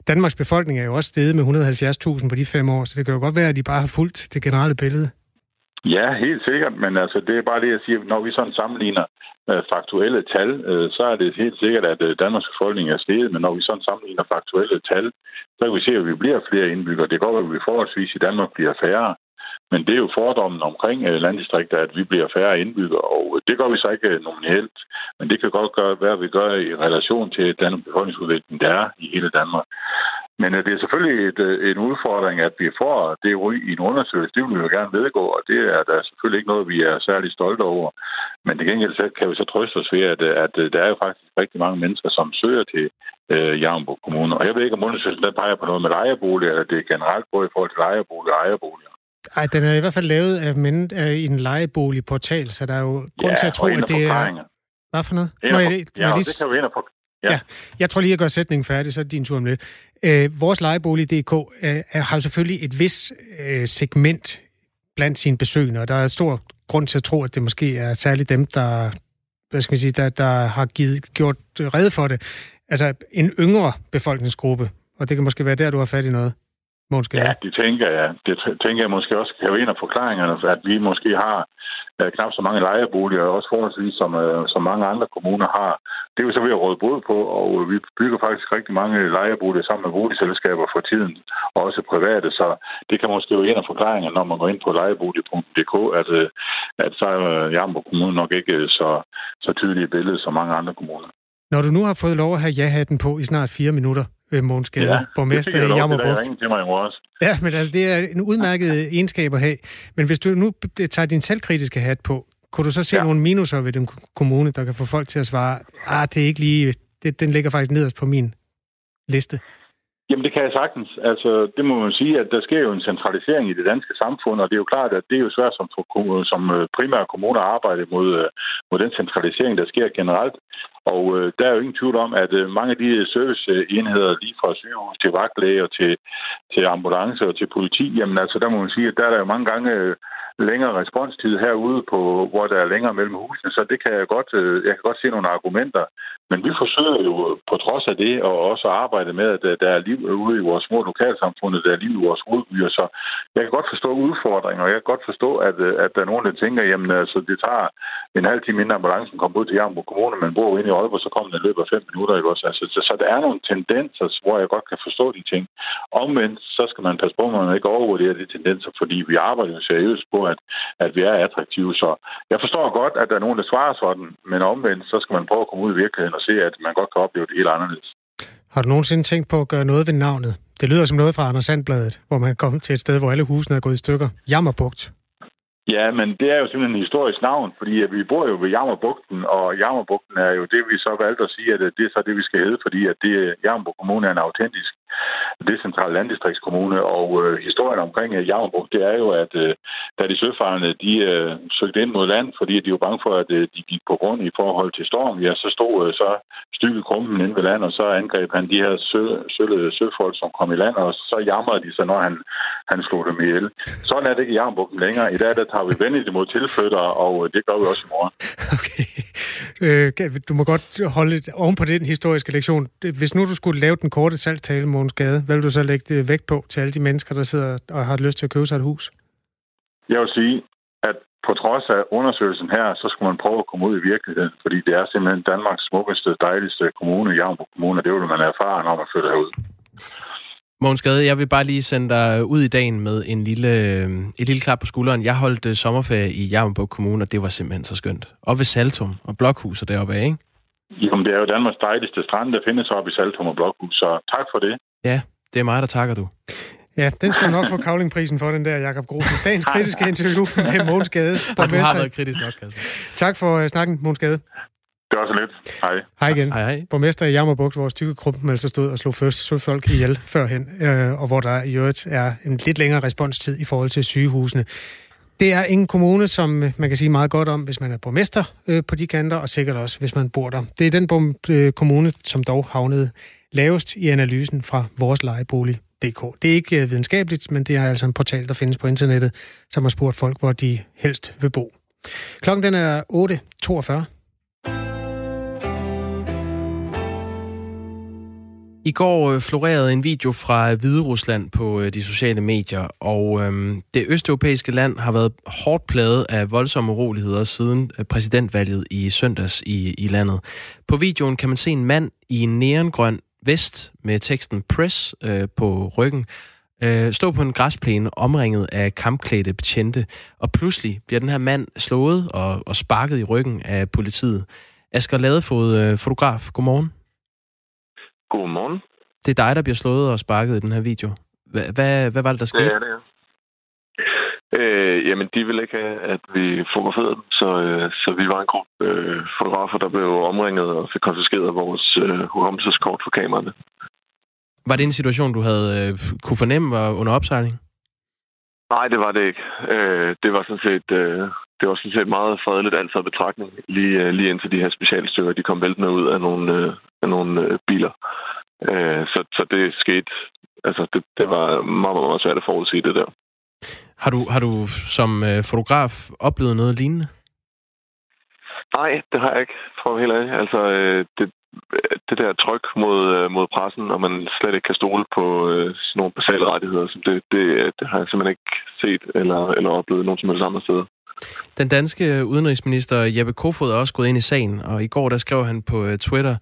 Speaker 1: Danmarks befolkning er jo også steget med 170.000 på de fem år, så det kan jo godt være, at de bare har fulgt det generelle billede.
Speaker 10: Ja, helt sikkert, men altså, det er bare det, jeg siger. Når vi sådan sammenligner øh, faktuelle tal, øh, så er det helt sikkert, at øh, Danmarks befolkning er steget, men når vi sådan sammenligner faktuelle tal, så kan vi se, at vi bliver flere indbyggere. Det går, at vi forholdsvis i Danmark bliver færre. Men det er jo fordommen omkring øh, landdistrikter, at vi bliver færre indbyggere, og øh, det gør vi så ikke øh, nominelt. Men det kan godt gøre, hvad vi gør i relation til den befolkningsudvikling, der er i hele Danmark. Men øh, det er selvfølgelig et, øh, en udfordring, at vi får det i en undersøgelse. Det vil vi jo gerne vedgå, og det er der selvfølgelig ikke noget, vi er særlig stolte over. Men det gengæld så kan vi så trøste os ved, at, at der er jo faktisk rigtig mange mennesker, som søger til øh, Javnbo Kommune. Og jeg ved ikke, om undersøgelsen der peger på noget med lejeboliger, eller det er generelt både i forhold til lejeboliger og ejerboliger.
Speaker 1: Ej, den er i hvert fald lavet af, men, af en lejeboligportal, så der er jo grund ja, til at tro, at det er... Hvad for noget?
Speaker 10: Må jeg, ja, lige... det kan vi ind og
Speaker 1: Ja. ja. Jeg tror lige, at gøre sætningen færdig, så er det din tur om lidt. Øh, vores lejebolig.dk øh, har jo selvfølgelig et vis øh, segment blandt sine besøgende, og der er stor grund til at tro, at det måske er særligt dem, der, hvad skal man sige, der, der har givet, gjort øh, redde for det. Altså en yngre befolkningsgruppe, og det kan måske være der, du har fat i noget.
Speaker 10: Måske. Ja, det tænker jeg. Det tænker jeg måske også kan være en af forklaringerne, at vi måske har uh, knap så mange lejeboliger, også forholdsvis som, uh, som mange andre kommuner har. Det er vi så ved at råde både på, og vi bygger faktisk rigtig mange lejeboliger sammen med boligselskaber for tiden, og også private, så det kan måske være en af forklaringerne, når man går ind på lejebolig.dk, at, uh, at så er Jammerburg Kommune nok ikke så, så tydeligt billede som mange andre kommuner.
Speaker 1: Når du nu har fået lov at have ja-hatten på i snart fire minutter, øh, Mogens Gade, ja, borgmester i Jammerbugt.
Speaker 10: Det til mig også.
Speaker 1: Ja, men altså, det er en udmærket egenskab at have. Men hvis du nu tager din selvkritiske hat på, kunne du så se ja. nogle minuser ved den kommune, der kan få folk til at svare, ah, det er ikke lige, det, den ligger faktisk nederst på min liste?
Speaker 10: Jamen, det kan jeg sagtens. Altså, det må man sige, at der sker jo en centralisering i det danske samfund, og det er jo klart, at det er jo svært som, for, som øh, primære kommuner at arbejde mod, øh, mod den centralisering, der sker generelt. Og øh, der er jo ingen tvivl om, at øh, mange af de øh, serviceenheder, lige fra sygehus til vagtlæger til, til ambulance og til politi, jamen altså, der må man sige, at der er der jo mange gange øh, længere responstid herude, på, hvor der er længere mellem husene, så det kan jeg godt, øh, jeg kan godt se nogle argumenter. Men vi forsøger jo øh, på trods af det og også arbejde med, at øh, der er liv ude i vores små lokalsamfund, der er liv i vores hovedbyer. Så jeg kan godt forstå udfordringer, og jeg kan godt forstå, at, at der er nogen, der tænker, jamen altså, det tager en halv time inden ambulancen kommer ud til Jambo Kommune, men bor inde i og så kommer den i løbet af fem minutter, ikke også? Altså, så, så, der er nogle tendenser, hvor jeg godt kan forstå de ting. Omvendt, så skal man passe på, at man ikke overvurderer de tendenser, fordi vi arbejder jo seriøst på, at, at vi er attraktive. Så jeg forstår godt, at der er nogen, der svarer sådan, men omvendt, så skal man prøve at komme ud i virkeligheden og se, at man godt kan opleve det helt anderledes.
Speaker 1: Har du nogensinde tænkt på at gøre noget ved navnet? Det lyder som noget fra Anders Sandbladet, hvor man kom til et sted, hvor alle husene er gået i stykker. Jammerbugt.
Speaker 10: Ja, men det er jo simpelthen en historisk navn, fordi at vi bor jo ved Jammerbugten, og Jammerbugten er jo det, vi så valgte at sige, at det er så det, vi skal hedde, fordi at det, Jammerburg Kommune er en autentisk decentral landdistriktskommune, og øh, historien omkring øh, Jammerburg, det er jo, at øh, da de søfarende, de øh, søgte ind mod land, fordi de var bange for, at øh, de gik på grund i forhold til storm, ja, så stod øh, så stykket krummen inde ved land, og så angreb han de her sø, sø, søfolk, som kom i land, og så jamrede de sig, når han, han slog dem ihjel. Sådan er det ikke i Jammerburg længere. I dag, der tager vi venligt imod tilflyttere, og øh, det gør vi også i morgen.
Speaker 1: Okay. Øh, du må godt holde oven på den historiske lektion. Hvis nu du skulle lave den korte salgstale, Mogens Gade, hvad vil du så lægge det vægt på til alle de mennesker, der sidder og har lyst til at købe sig et hus?
Speaker 10: Jeg vil sige, at på trods af undersøgelsen her, så skulle man prøve at komme ud i virkeligheden, fordi det er simpelthen Danmarks smukkeste, dejligste kommune, Javnborg Kommune, det vil man erfare, når man flytter herud.
Speaker 2: Mogens Gade, jeg vil bare lige sende dig ud i dagen med en lille, et lille klap på skulderen. Jeg holdt øh, sommerferie i Jammerburg Kommune, og det var simpelthen så skønt. Og ved Saltum og Blokhuset deroppe af, ikke?
Speaker 10: Jamen, det er jo Danmarks dejligste strand, der findes oppe i Saltum og Blokhus, så tak for det.
Speaker 2: Ja, det er mig, der takker du.
Speaker 1: Ja, den skal du nok få kavlingprisen for, den der, Jakob Grosen. Dagens kritiske interview med Mogens Gade.
Speaker 2: Og du har været kritisk nok, Kasper.
Speaker 1: Tak for uh, snakken, Mogens Gade.
Speaker 10: Det var så lidt. Hej.
Speaker 1: Hej igen.
Speaker 2: Hej, hej.
Speaker 1: Borgmester i Jammerbugt, hvor stykke altså stod og slog først søfolk ihjel førhen, øh, og hvor der i øvrigt er en lidt længere responstid i forhold til sygehusene. Det er en kommune, som man kan sige meget godt om, hvis man er borgmester øh, på de kanter, og sikkert også, hvis man bor der. Det er den øh, kommune, som dog havnede lavest i analysen fra vores lejebolig.dk. Det er ikke øh, videnskabeligt, men det er altså en portal, der findes på internettet, som har spurgt folk, hvor de helst vil bo. Klokken den er 8.42.
Speaker 2: I går øh, florerede en video fra Hvide Rusland på øh, de sociale medier, og øhm, det østeuropæiske land har været hårdt plaget af voldsomme uroligheder siden præsidentvalget i søndags i, i landet. På videoen kan man se en mand i en neongrøn vest med teksten Press øh, på ryggen, øh, stå på en græsplæne omringet af kampklædte betjente, og pludselig bliver den her mand slået og, og sparket i ryggen af politiet. Asger Ladefod, øh, fotograf, godmorgen.
Speaker 11: Godmorgen.
Speaker 2: Det er dig, der bliver slået og sparket i den her video. Hvad, hvad, hvad var det, der skete?
Speaker 11: Det er det, ja. Øh, jamen, de ville ikke have, at vi fotograferede dem, så, øh, så vi var en gruppe øh, fotografer, der blev omringet og fik konfiskeret vores øh, hukommelseskort for kameraerne.
Speaker 2: Var det en situation, du havde øh, kunne fornemme var under opsejling?
Speaker 11: Nej, det var det ikke. Øh, det var sådan set øh, det var sådan set meget fredeligt alt for betragtning, lige, øh, lige indtil de her specialstykker, de kom væltende ud af nogle, øh, af nogle øh, biler. Øh, så, så det skete, altså det, det var meget, meget, svært at forudsige det der.
Speaker 2: Har du, har du som øh, fotograf oplevet noget lignende?
Speaker 11: Nej, det har jeg ikke, for at helt ærlig. Altså, øh, det, det der tryk mod, øh, mod pressen, og man slet ikke kan stole på øh, sådan nogle basale rettigheder, som det, det, det har jeg simpelthen ikke set eller, eller oplevet nogen som helst andre steder.
Speaker 2: Den danske udenrigsminister Jeppe Kofod er også gået ind i sagen, og i går der skrev han på Twitter,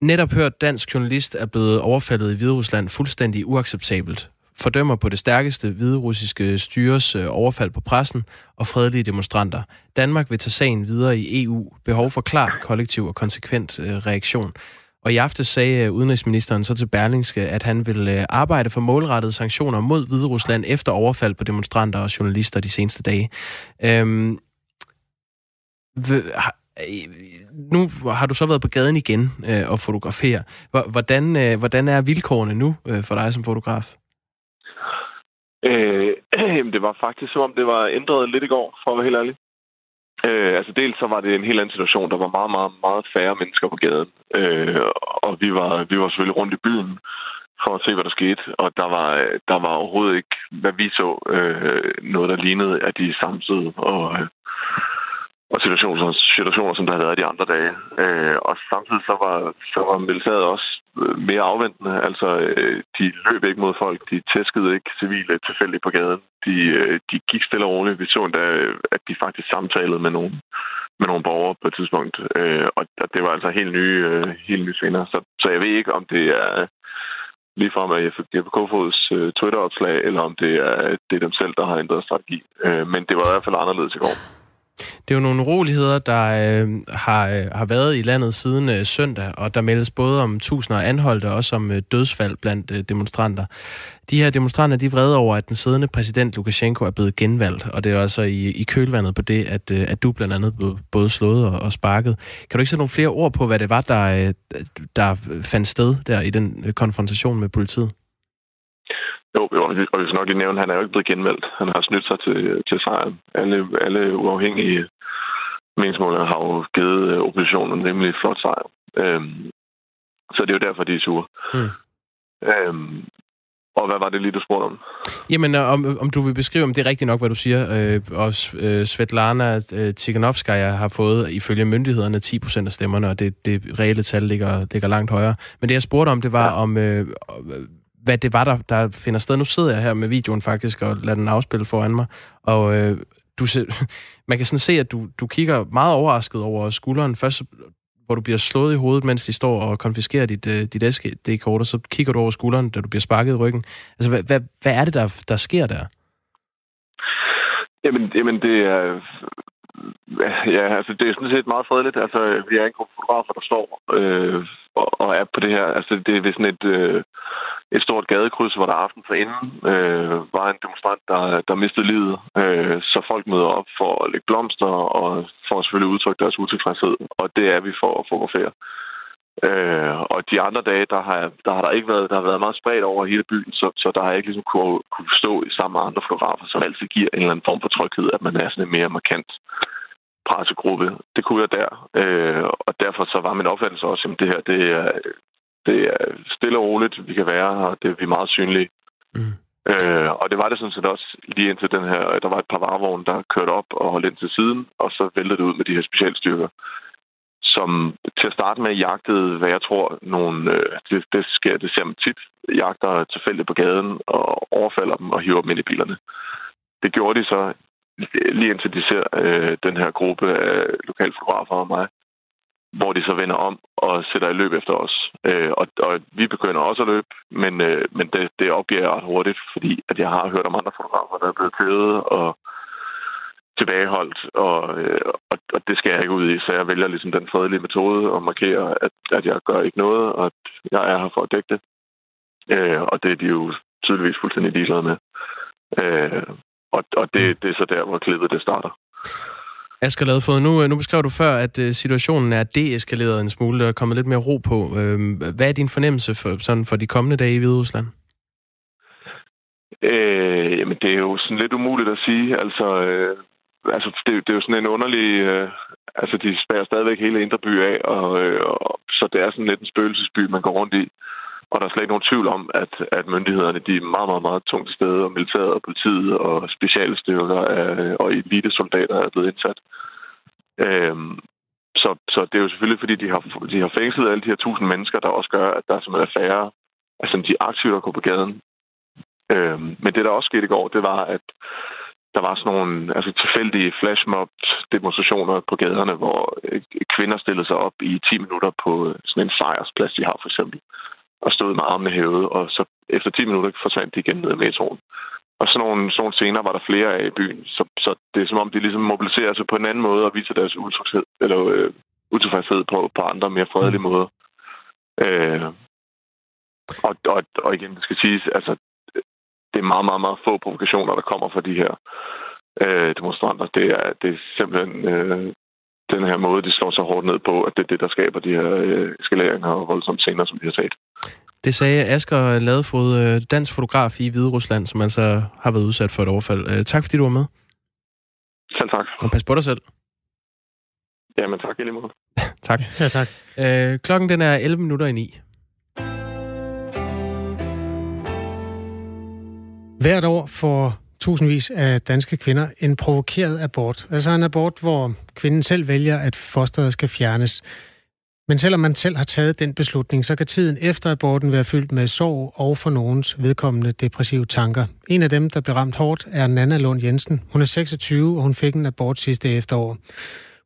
Speaker 2: netop hørt dansk journalist er blevet overfaldet i Hviderusland fuldstændig uacceptabelt. Fordømmer på det stærkeste hviderussiske styres øh, overfald på pressen og fredelige demonstranter. Danmark vil tage sagen videre i EU. Behov for klar, kollektiv og konsekvent øh, reaktion. Og i aften sagde øh, udenrigsministeren så til Berlingske, at han vil arbejde for målrettede sanktioner mod Hvide Rusland efter overfald på demonstranter og journalister de seneste dage. Øhm, nu har du så været på gaden igen øh, og fotografere. Hvordan, øh, hvordan er vilkårene nu øh, for dig som fotograf?
Speaker 11: Øh, det var faktisk som om, det var ændret lidt i går, for at være helt ærlig. Øh, altså dels så var det en helt anden situation. Der var meget, meget, meget færre mennesker på gaden. Øh, og vi var, vi var selvfølgelig rundt i byen for at se, hvad der skete. Og der var, der var overhovedet ikke, hvad vi så, øh, noget, der lignede, at de samtidig og, øh, og situationer, situationer, som der havde været de andre dage. Øh, og samtidig så var, så var militæret også mere afventende. Altså, øh, de løb ikke mod folk, de tæskede ikke civile tilfældigt på gaden. De, øh, de gik stille og roligt. Vi så endda, øh, at de faktisk samtalede med nogen med nogle borgere på et tidspunkt. Øh, og det var altså helt nye, øh, helt nye scener. Så, så jeg ved ikke, om det er lige fra med Jeppe Kofods øh, Twitter-opslag, eller om det er, det er dem selv, der har ændret strategi. Øh, men det var i hvert fald anderledes i går.
Speaker 2: Det er jo nogle uroligheder, der øh, har, øh, har været i landet siden øh, søndag, og der meldes både om tusinder af anholdte og også om øh, dødsfald blandt øh, demonstranter. De her demonstranter, de er vrede over, at den siddende præsident Lukashenko er blevet genvalgt, og det er altså i, i kølvandet på det, at, øh, at du blandt andet blev både slået og, og sparket. Kan du ikke sætte nogle flere ord på, hvad det var, der, øh, der fandt sted der i den øh, konfrontation med politiet?
Speaker 11: Jo, jo, og vi skal nok lige nævne, han er jo ikke blevet genvalgt. Han har snydt sig til, til sejren. Alle, alle uafhængige meningsmålere har jo givet øh, oppositionen en rimelig flot sejr. Øhm, så det er jo derfor, de er sure. Mm. Øhm, og hvad var det lige, du spurgte om?
Speaker 2: Jamen, øh, om, om du vil beskrive, om det er rigtigt nok, hvad du siger. Øh, og øh, Svetlana øh, Tikhanovskaya har fået, ifølge myndighederne, 10 procent af stemmerne, og det, det reelle tal ligger, ligger langt højere. Men det, jeg spurgte om, det var ja. om... Øh, hvad det var, der, der finder sted. Nu sidder jeg her med videoen faktisk, og lader den afspille foran mig, og øh, du, man kan sådan se, at du, du kigger meget overrasket over skulderen. Først, hvor du bliver slået i hovedet, mens de står og konfiskerer dit, øh, dit SD-kort, og så kigger du over skulderen, da du bliver sparket i ryggen. Altså, hvad, hvad, hvad er det, der, der sker der?
Speaker 11: Jamen, jamen det er... Ja, altså, det er sådan set meget fredeligt. Altså, vi er en gruppe fotografer, der står øh, og, og er på det her. Altså, det er ved sådan et... Øh, et stort gadekryds, hvor der aften for inden øh, var en demonstrant, der, der mistede livet. Øh, så folk møder op for at lægge blomster og for at selvfølgelig udtrykke deres utilfredshed. Og det er vi for at fotografere. Øh, og de andre dage, der har, der har der ikke været, der har været meget spredt over hele byen, så, så der har jeg ikke ligesom kunne, kunne stå i sammen med andre fotografer, som altid giver en eller anden form for tryghed, at man er sådan en mere markant pressegruppe. Det kunne jeg der. Øh, og derfor så var min opfattelse også, at det her, det er, det er stille og roligt, vi kan være her, det er vi meget synlige. Mm. Øh, og det var det sådan set også lige indtil den her, der var et par varevogne, der kørte op og holdt ind til siden, og så væltede det ud med de her specialstyrker, som til at starte med jagtede, hvad jeg tror, nogle, øh, det, det, sker, det ser man tit, jagter tilfældigt på gaden og overfalder dem og hiver dem ind i bilerne. Det gjorde de så lige indtil de ser øh, den her gruppe af lokalfotografer og mig, hvor de så vender om og sætter i løb efter os. Øh, og, og vi begynder også at løbe, men, øh, men det, det opgiver jeg ret hurtigt, fordi at jeg har hørt om andre fotografer, der er blevet kødet og tilbageholdt, og, øh, og, og det skal jeg ikke ud i, så jeg vælger ligesom den fredelige metode og markerer, at, at jeg gør ikke noget, og at jeg er her for at dække det. Øh, og det er de jo tydeligvis fuldstændig ligeglade med. Øh, og og det, det er så der, hvor klippet det starter.
Speaker 2: Asger Ladefod, nu, øh, nu beskrev du før, at øh, situationen er deeskaleret en smule, der er kommet lidt mere ro på. Øhm, hvad er din fornemmelse for, sådan for de kommende dage i Hvide Rusland?
Speaker 11: Øh, jamen, det er jo sådan lidt umuligt at sige. Altså, øh, altså det, det er jo sådan en underlig... Øh, altså, de spærer stadigvæk hele Indre By af, og, øh, og, så det er sådan lidt en spøgelsesby, man går rundt i. Og der er slet ikke nogen tvivl om, at, at myndighederne de er meget, meget, meget tungt til stede, og militæret og politiet og specialstyrker og elite-soldater er blevet indsat. Øhm, så, så det er jo selvfølgelig, fordi de har, de har fængslet alle de her tusind mennesker, der også gør, at der simpelthen er færre, altså de aktive, der går på gaden. Øhm, men det, der også skete i går, det var, at der var sådan nogle altså, tilfældige flashmob-demonstrationer på gaderne, hvor øh, kvinder stillede sig op i 10 minutter på øh, sådan en sejrsplads, de har for eksempel og stod med armene hævet, og så efter 10 minutter forsvandt de igen ned i metroen. Og sådan nogle, sådan nogle scener var der flere af i byen, så, så det er som om, de ligesom mobiliserer sig på en anden måde og viser deres utilfredshed, eller, øh, utilfredshed på, på andre mere fredelige måder. Øh, og, og, og igen, det skal siges, altså, det er meget, meget, meget få provokationer, der kommer fra de her øh, demonstranter. Det er, det er simpelthen øh, den her måde, de slår så hårdt ned på, at det er det, der skaber de her øh, eskaleringer og voldsomme scener, som vi har set.
Speaker 2: Det sagde Asger Ladefod, øh, dansk fotograf i Hvide Rusland, som altså har været udsat for et overfald. Øh, tak fordi du var med.
Speaker 11: Selv tak.
Speaker 2: Og pas på dig selv.
Speaker 11: Jamen tak i lige måde.
Speaker 2: tak.
Speaker 1: Ja, tak.
Speaker 2: Øh, klokken den er 11 minutter i 9.
Speaker 1: Hvert år får tusindvis af danske kvinder en provokeret abort. Altså en abort, hvor kvinden selv vælger, at fosteret skal fjernes. Men selvom man selv har taget den beslutning, så kan tiden efter aborten være fyldt med sorg og for nogens vedkommende depressive tanker. En af dem, der blev ramt hårdt, er Nana Lund Jensen. Hun er 26, og hun fik en abort sidste efterår.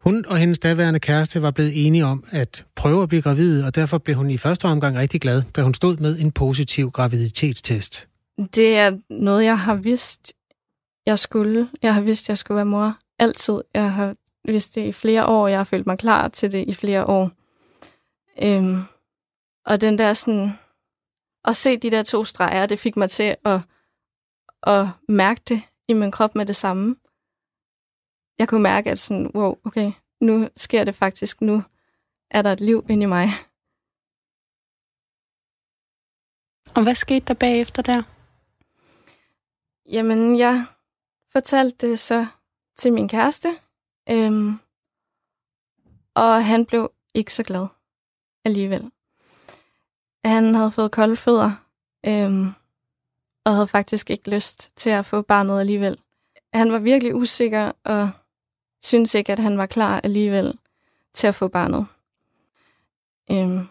Speaker 1: Hun og hendes daværende kæreste var blevet enige om at prøve at blive gravid, og derfor blev hun i første omgang rigtig glad, da hun stod med en positiv graviditetstest.
Speaker 8: Det er noget, jeg har vidst, jeg skulle. Jeg har vidst, jeg skulle være mor. Altid. Jeg har vidst det i flere år. Jeg har følt mig klar til det i flere år. Øhm, og den der sådan... At se de der to streger, det fik mig til at, at mærke det i min krop med det samme. Jeg kunne mærke, at sådan, wow, okay, nu sker det faktisk. Nu er der et liv inde i mig.
Speaker 12: Og hvad skete der bagefter der?
Speaker 8: Jamen, jeg fortalte det så til min kæreste, øhm, og han blev ikke så glad alligevel. Han havde fået kolde fødder, øhm, og havde faktisk ikke lyst til at få barnet alligevel. Han var virkelig usikker, og syntes ikke, at han var klar alligevel til at få barnet. Øhm,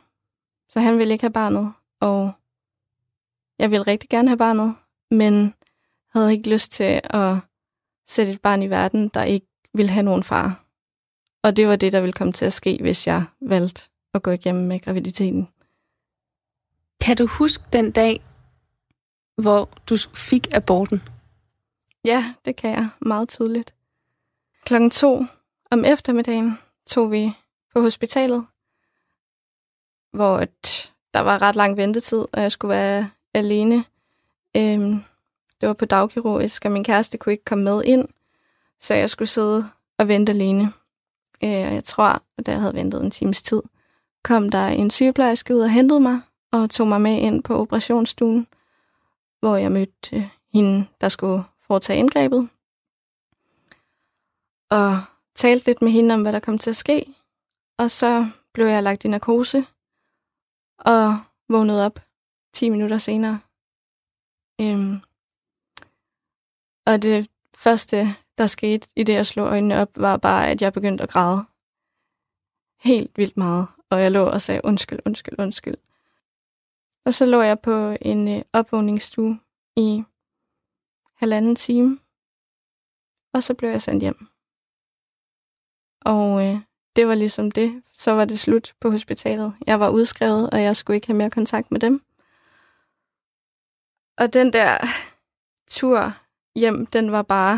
Speaker 8: så han ville ikke have barnet, og jeg ville rigtig gerne have barnet, men havde ikke lyst til at sætte et barn i verden, der ikke ville have nogen far. Og det var det, der ville komme til at ske, hvis jeg valgte at gå igennem med graviditeten.
Speaker 12: Kan du huske den dag, hvor du fik aborten?
Speaker 8: Ja, det kan jeg meget tydeligt. Klokken to om eftermiddagen tog vi på hospitalet, hvor et, der var ret lang ventetid, og jeg skulle være alene. Øhm, det var på dagkirurgisk, og min kæreste kunne ikke komme med ind, så jeg skulle sidde og vente alene. Øh, jeg tror, at jeg havde ventet en times tid, kom der en sygeplejerske ud og hentede mig, og tog mig med ind på operationsstuen, hvor jeg mødte øh, hende, der skulle foretage indgrebet. Og talte lidt med hende om, hvad der kom til at ske. Og så blev jeg lagt i narkose, og vågnede op 10 minutter senere. Øhm, og det første, der skete i det, jeg slog øjnene op, var bare, at jeg begyndte at græde. Helt vildt meget. Og jeg lå og sagde undskyld, undskyld, undskyld. Og så lå jeg på en øh, opvågningsstue i halvanden time. Og så blev jeg sendt hjem. Og øh, det var ligesom det. Så var det slut på hospitalet. Jeg var udskrevet, og jeg skulle ikke have mere kontakt med dem. Og den der tur hjem, den var bare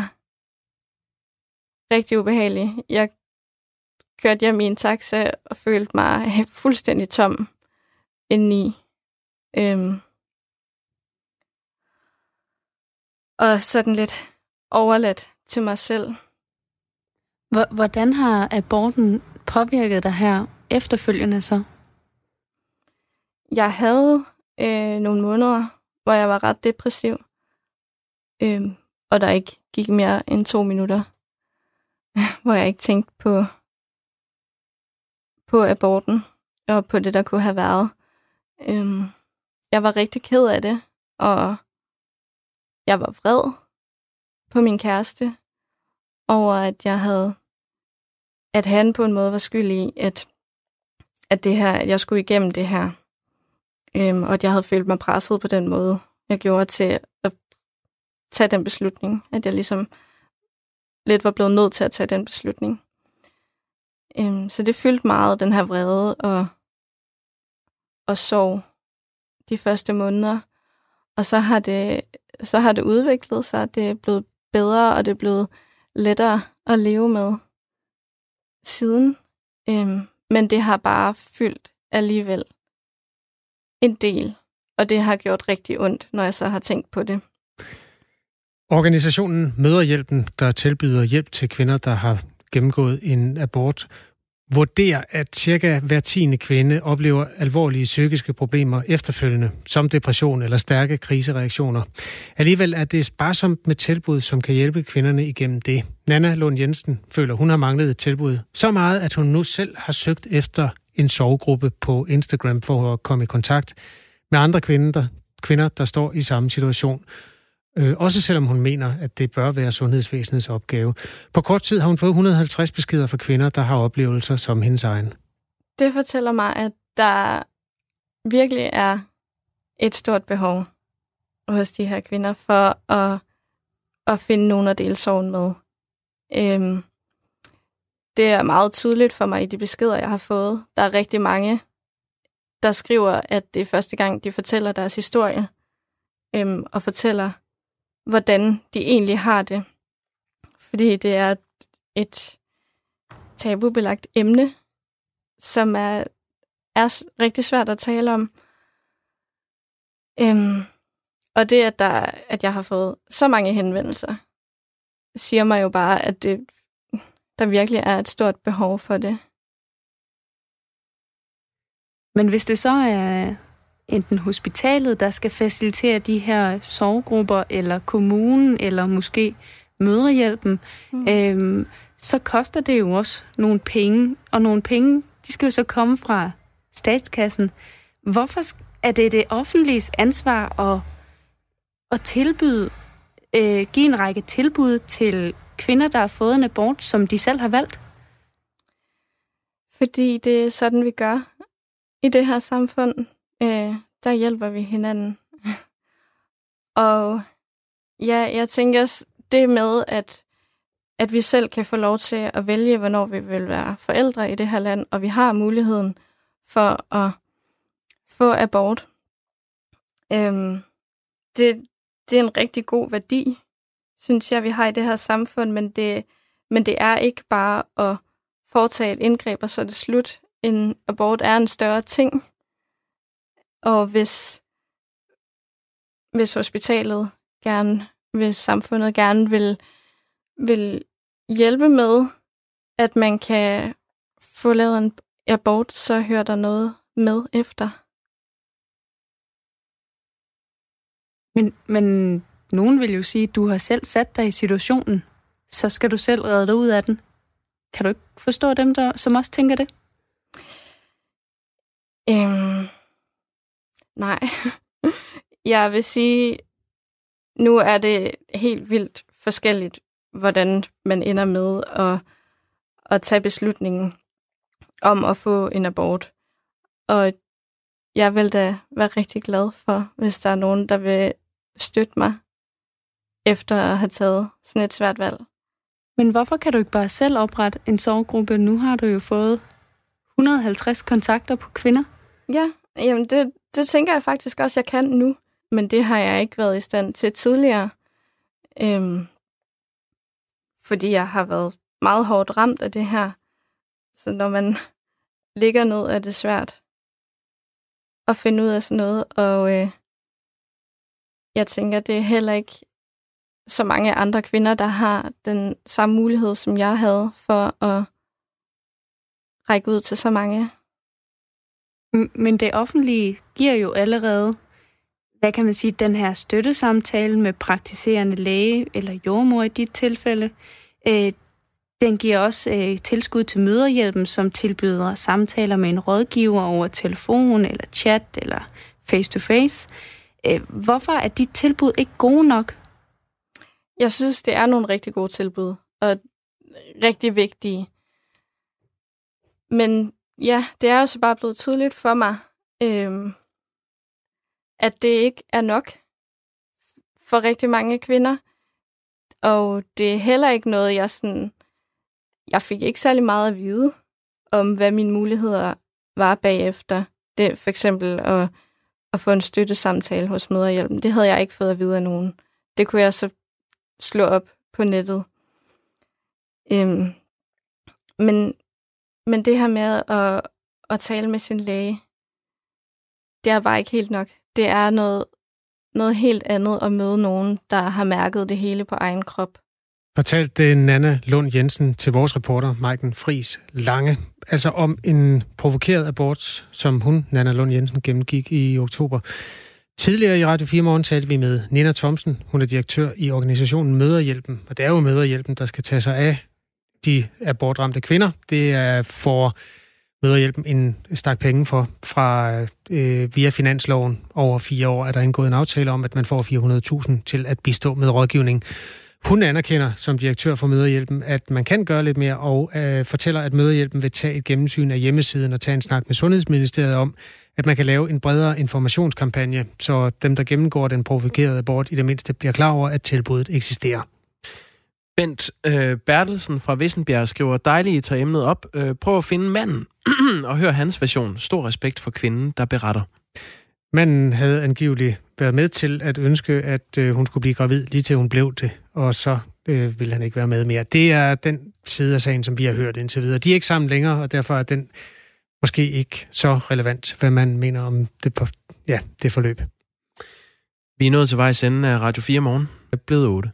Speaker 8: rigtig ubehagelig. Jeg kørte hjem i en taxa og følte mig fuldstændig tom indeni. Øhm. Og sådan lidt overladt til mig selv.
Speaker 12: Hvordan har aborten påvirket dig her efterfølgende så?
Speaker 8: Jeg havde øh, nogle måneder, hvor jeg var ret depressiv. Øh, og der ikke gik mere end to minutter, hvor jeg ikke tænkte på, på aborten og på det, der kunne have været. Øhm, jeg var rigtig ked af det, og jeg var vred på min kæreste over, at jeg havde, at han på en måde var skyld i, at, at det her, at jeg skulle igennem det her, øhm, og at jeg havde følt mig presset på den måde, jeg gjorde til at tage den beslutning. At jeg ligesom lidt var blevet nødt til at tage den beslutning. Øhm, så det fyldte meget, den her vrede og, og sorg de første måneder. Og så har det, så har det udviklet sig, det er blevet bedre, og det er blevet lettere at leve med siden. Øhm, men det har bare fyldt alligevel en del, og det har gjort rigtig ondt, når jeg så har tænkt på det.
Speaker 1: Organisationen Møderhjælpen, der tilbyder hjælp til kvinder, der har gennemgået en abort, vurderer, at cirka hver tiende kvinde oplever alvorlige psykiske problemer efterfølgende, som depression eller stærke krisereaktioner. Alligevel er det sparsomt med tilbud, som kan hjælpe kvinderne igennem det. Nana Lund Jensen føler, hun har manglet et tilbud så meget, at hun nu selv har søgt efter en sovegruppe på Instagram for at komme i kontakt med andre kvinder, der, kvinder, der står i samme situation. Øh, også selvom hun mener, at det bør være sundhedsvæsenets opgave. På kort tid har hun fået 150 beskeder fra kvinder, der har oplevelser som hendes egen.
Speaker 8: det fortæller mig, at der virkelig er et stort behov hos de her kvinder for at, at finde nogen at dele sorgen med. Øhm, det er meget tydeligt for mig i de beskeder, jeg har fået. Der er rigtig mange, der skriver, at det er første gang, de fortæller deres historie, øhm, og fortæller, hvordan de egentlig har det. Fordi det er et tabubelagt emne, som er, er rigtig svært at tale om. Øhm, og det, at, der, at jeg har fået så mange henvendelser, siger mig jo bare, at det, der virkelig er et stort behov for det.
Speaker 12: Men hvis det så er enten hospitalet, der skal facilitere de her sovegrupper, eller kommunen, eller måske mødrehjælpen, mm. øhm, så koster det jo også nogle penge, og nogle penge, de skal jo så komme fra statskassen. Hvorfor er det det offentlige ansvar at, at tilbyde, øh, give en række tilbud til kvinder, der har fået en abort, som de selv har valgt?
Speaker 8: Fordi det er sådan, vi gør i det her samfund. Øh, der hjælper vi hinanden. og ja, jeg tænker, det med, at, at vi selv kan få lov til at vælge, hvornår vi vil være forældre i det her land, og vi har muligheden for at få abort. Øhm, det, det er en rigtig god værdi, synes jeg, vi har i det her samfund, men det, men det er ikke bare at foretage et indgreb, og så er det slut. En abort er en større ting. Og hvis, hvis hospitalet gerne, hvis samfundet gerne vil, vil hjælpe med, at man kan få lavet en abort, så hører der noget med efter.
Speaker 12: Men, men nogen vil jo sige, at du har selv sat dig i situationen, så skal du selv redde dig ud af den. Kan du ikke forstå dem, der, som også tænker det?
Speaker 8: Øhm, nej. Jeg vil sige, nu er det helt vildt forskelligt, hvordan man ender med at, at tage beslutningen om at få en abort. Og jeg vil da være rigtig glad for, hvis der er nogen, der vil støtte mig efter at have taget sådan et svært valg.
Speaker 12: Men hvorfor kan du ikke bare selv oprette en sorggruppe? Nu har du jo fået 150 kontakter på kvinder.
Speaker 8: Ja, jamen det, det tænker jeg faktisk også, jeg kan nu. Men det har jeg ikke været i stand til tidligere. Øhm, fordi jeg har været meget hårdt ramt af det her. Så når man ligger ned, er det svært at finde ud af sådan noget. Og øh, jeg tænker, det er heller ikke så mange andre kvinder, der har den samme mulighed, som jeg havde for at række ud til så mange.
Speaker 12: Men det offentlige giver jo allerede, hvad kan man sige, den her støttesamtale med praktiserende læge eller jordmor i dit tilfælde. Øh, den giver også øh, tilskud til møderhjælpen, som tilbyder samtaler med en rådgiver over telefon eller chat eller face-to-face. Øh, hvorfor er dit tilbud ikke gode nok?
Speaker 8: Jeg synes, det er nogle rigtig gode tilbud, og rigtig vigtige. Men ja, det er jo så bare blevet tydeligt for mig, øhm, at det ikke er nok for rigtig mange kvinder. Og det er heller ikke noget, jeg sådan... Jeg fik ikke særlig meget at vide om, hvad mine muligheder var bagefter. Det for eksempel at, at få en støttesamtale hos Møderhjælpen. Det havde jeg ikke fået at vide af nogen. Det kunne jeg så slå op på nettet. Øhm, men, men det her med at, at tale med sin læge, det er bare ikke helt nok. Det er noget, noget helt andet at møde nogen, der har mærket det hele på egen krop.
Speaker 1: Fortalte Nana Lund Jensen til vores reporter, Maiken Fris Lange, altså om en provokeret abort, som hun, Nana Lund Jensen, gennemgik i oktober. Tidligere i Radio 4 Morgen talte vi med Nina Thomsen. Hun er direktør i organisationen Møderhjælpen. Og det er jo Møderhjælpen, der skal tage sig af de abortramte kvinder. Det er for Møderhjælpen en stak penge for fra øh, via finansloven over fire år, er der indgået en aftale om, at man får 400.000 til at bistå med rådgivning hun anerkender som direktør for Møderhjælpen, at man kan gøre lidt mere, og øh, fortæller, at Møderhjælpen vil tage et gennemsyn af hjemmesiden og tage en snak med Sundhedsministeriet om, at man kan lave en bredere informationskampagne, så dem, der gennemgår den provokerede abort, i det mindste bliver klar over, at tilbuddet eksisterer.
Speaker 2: Bent øh, Bertelsen fra Vissenbjerg skriver, dejligt, I tager emnet op. Øh, prøv at finde manden og hør hans version. Stor respekt for kvinden, der beretter.
Speaker 1: Manden havde angiveligt været med til at ønske, at øh, hun skulle blive gravid, lige til hun blev det, og så øh, ville han ikke være med mere. Det er den side af sagen, som vi har hørt indtil videre. De er ikke sammen længere, og derfor er den måske ikke så relevant, hvad man mener om det, på, ja, det forløb.
Speaker 2: Vi er nået til vejs ende af Radio 4 morgen. Det er blevet 8.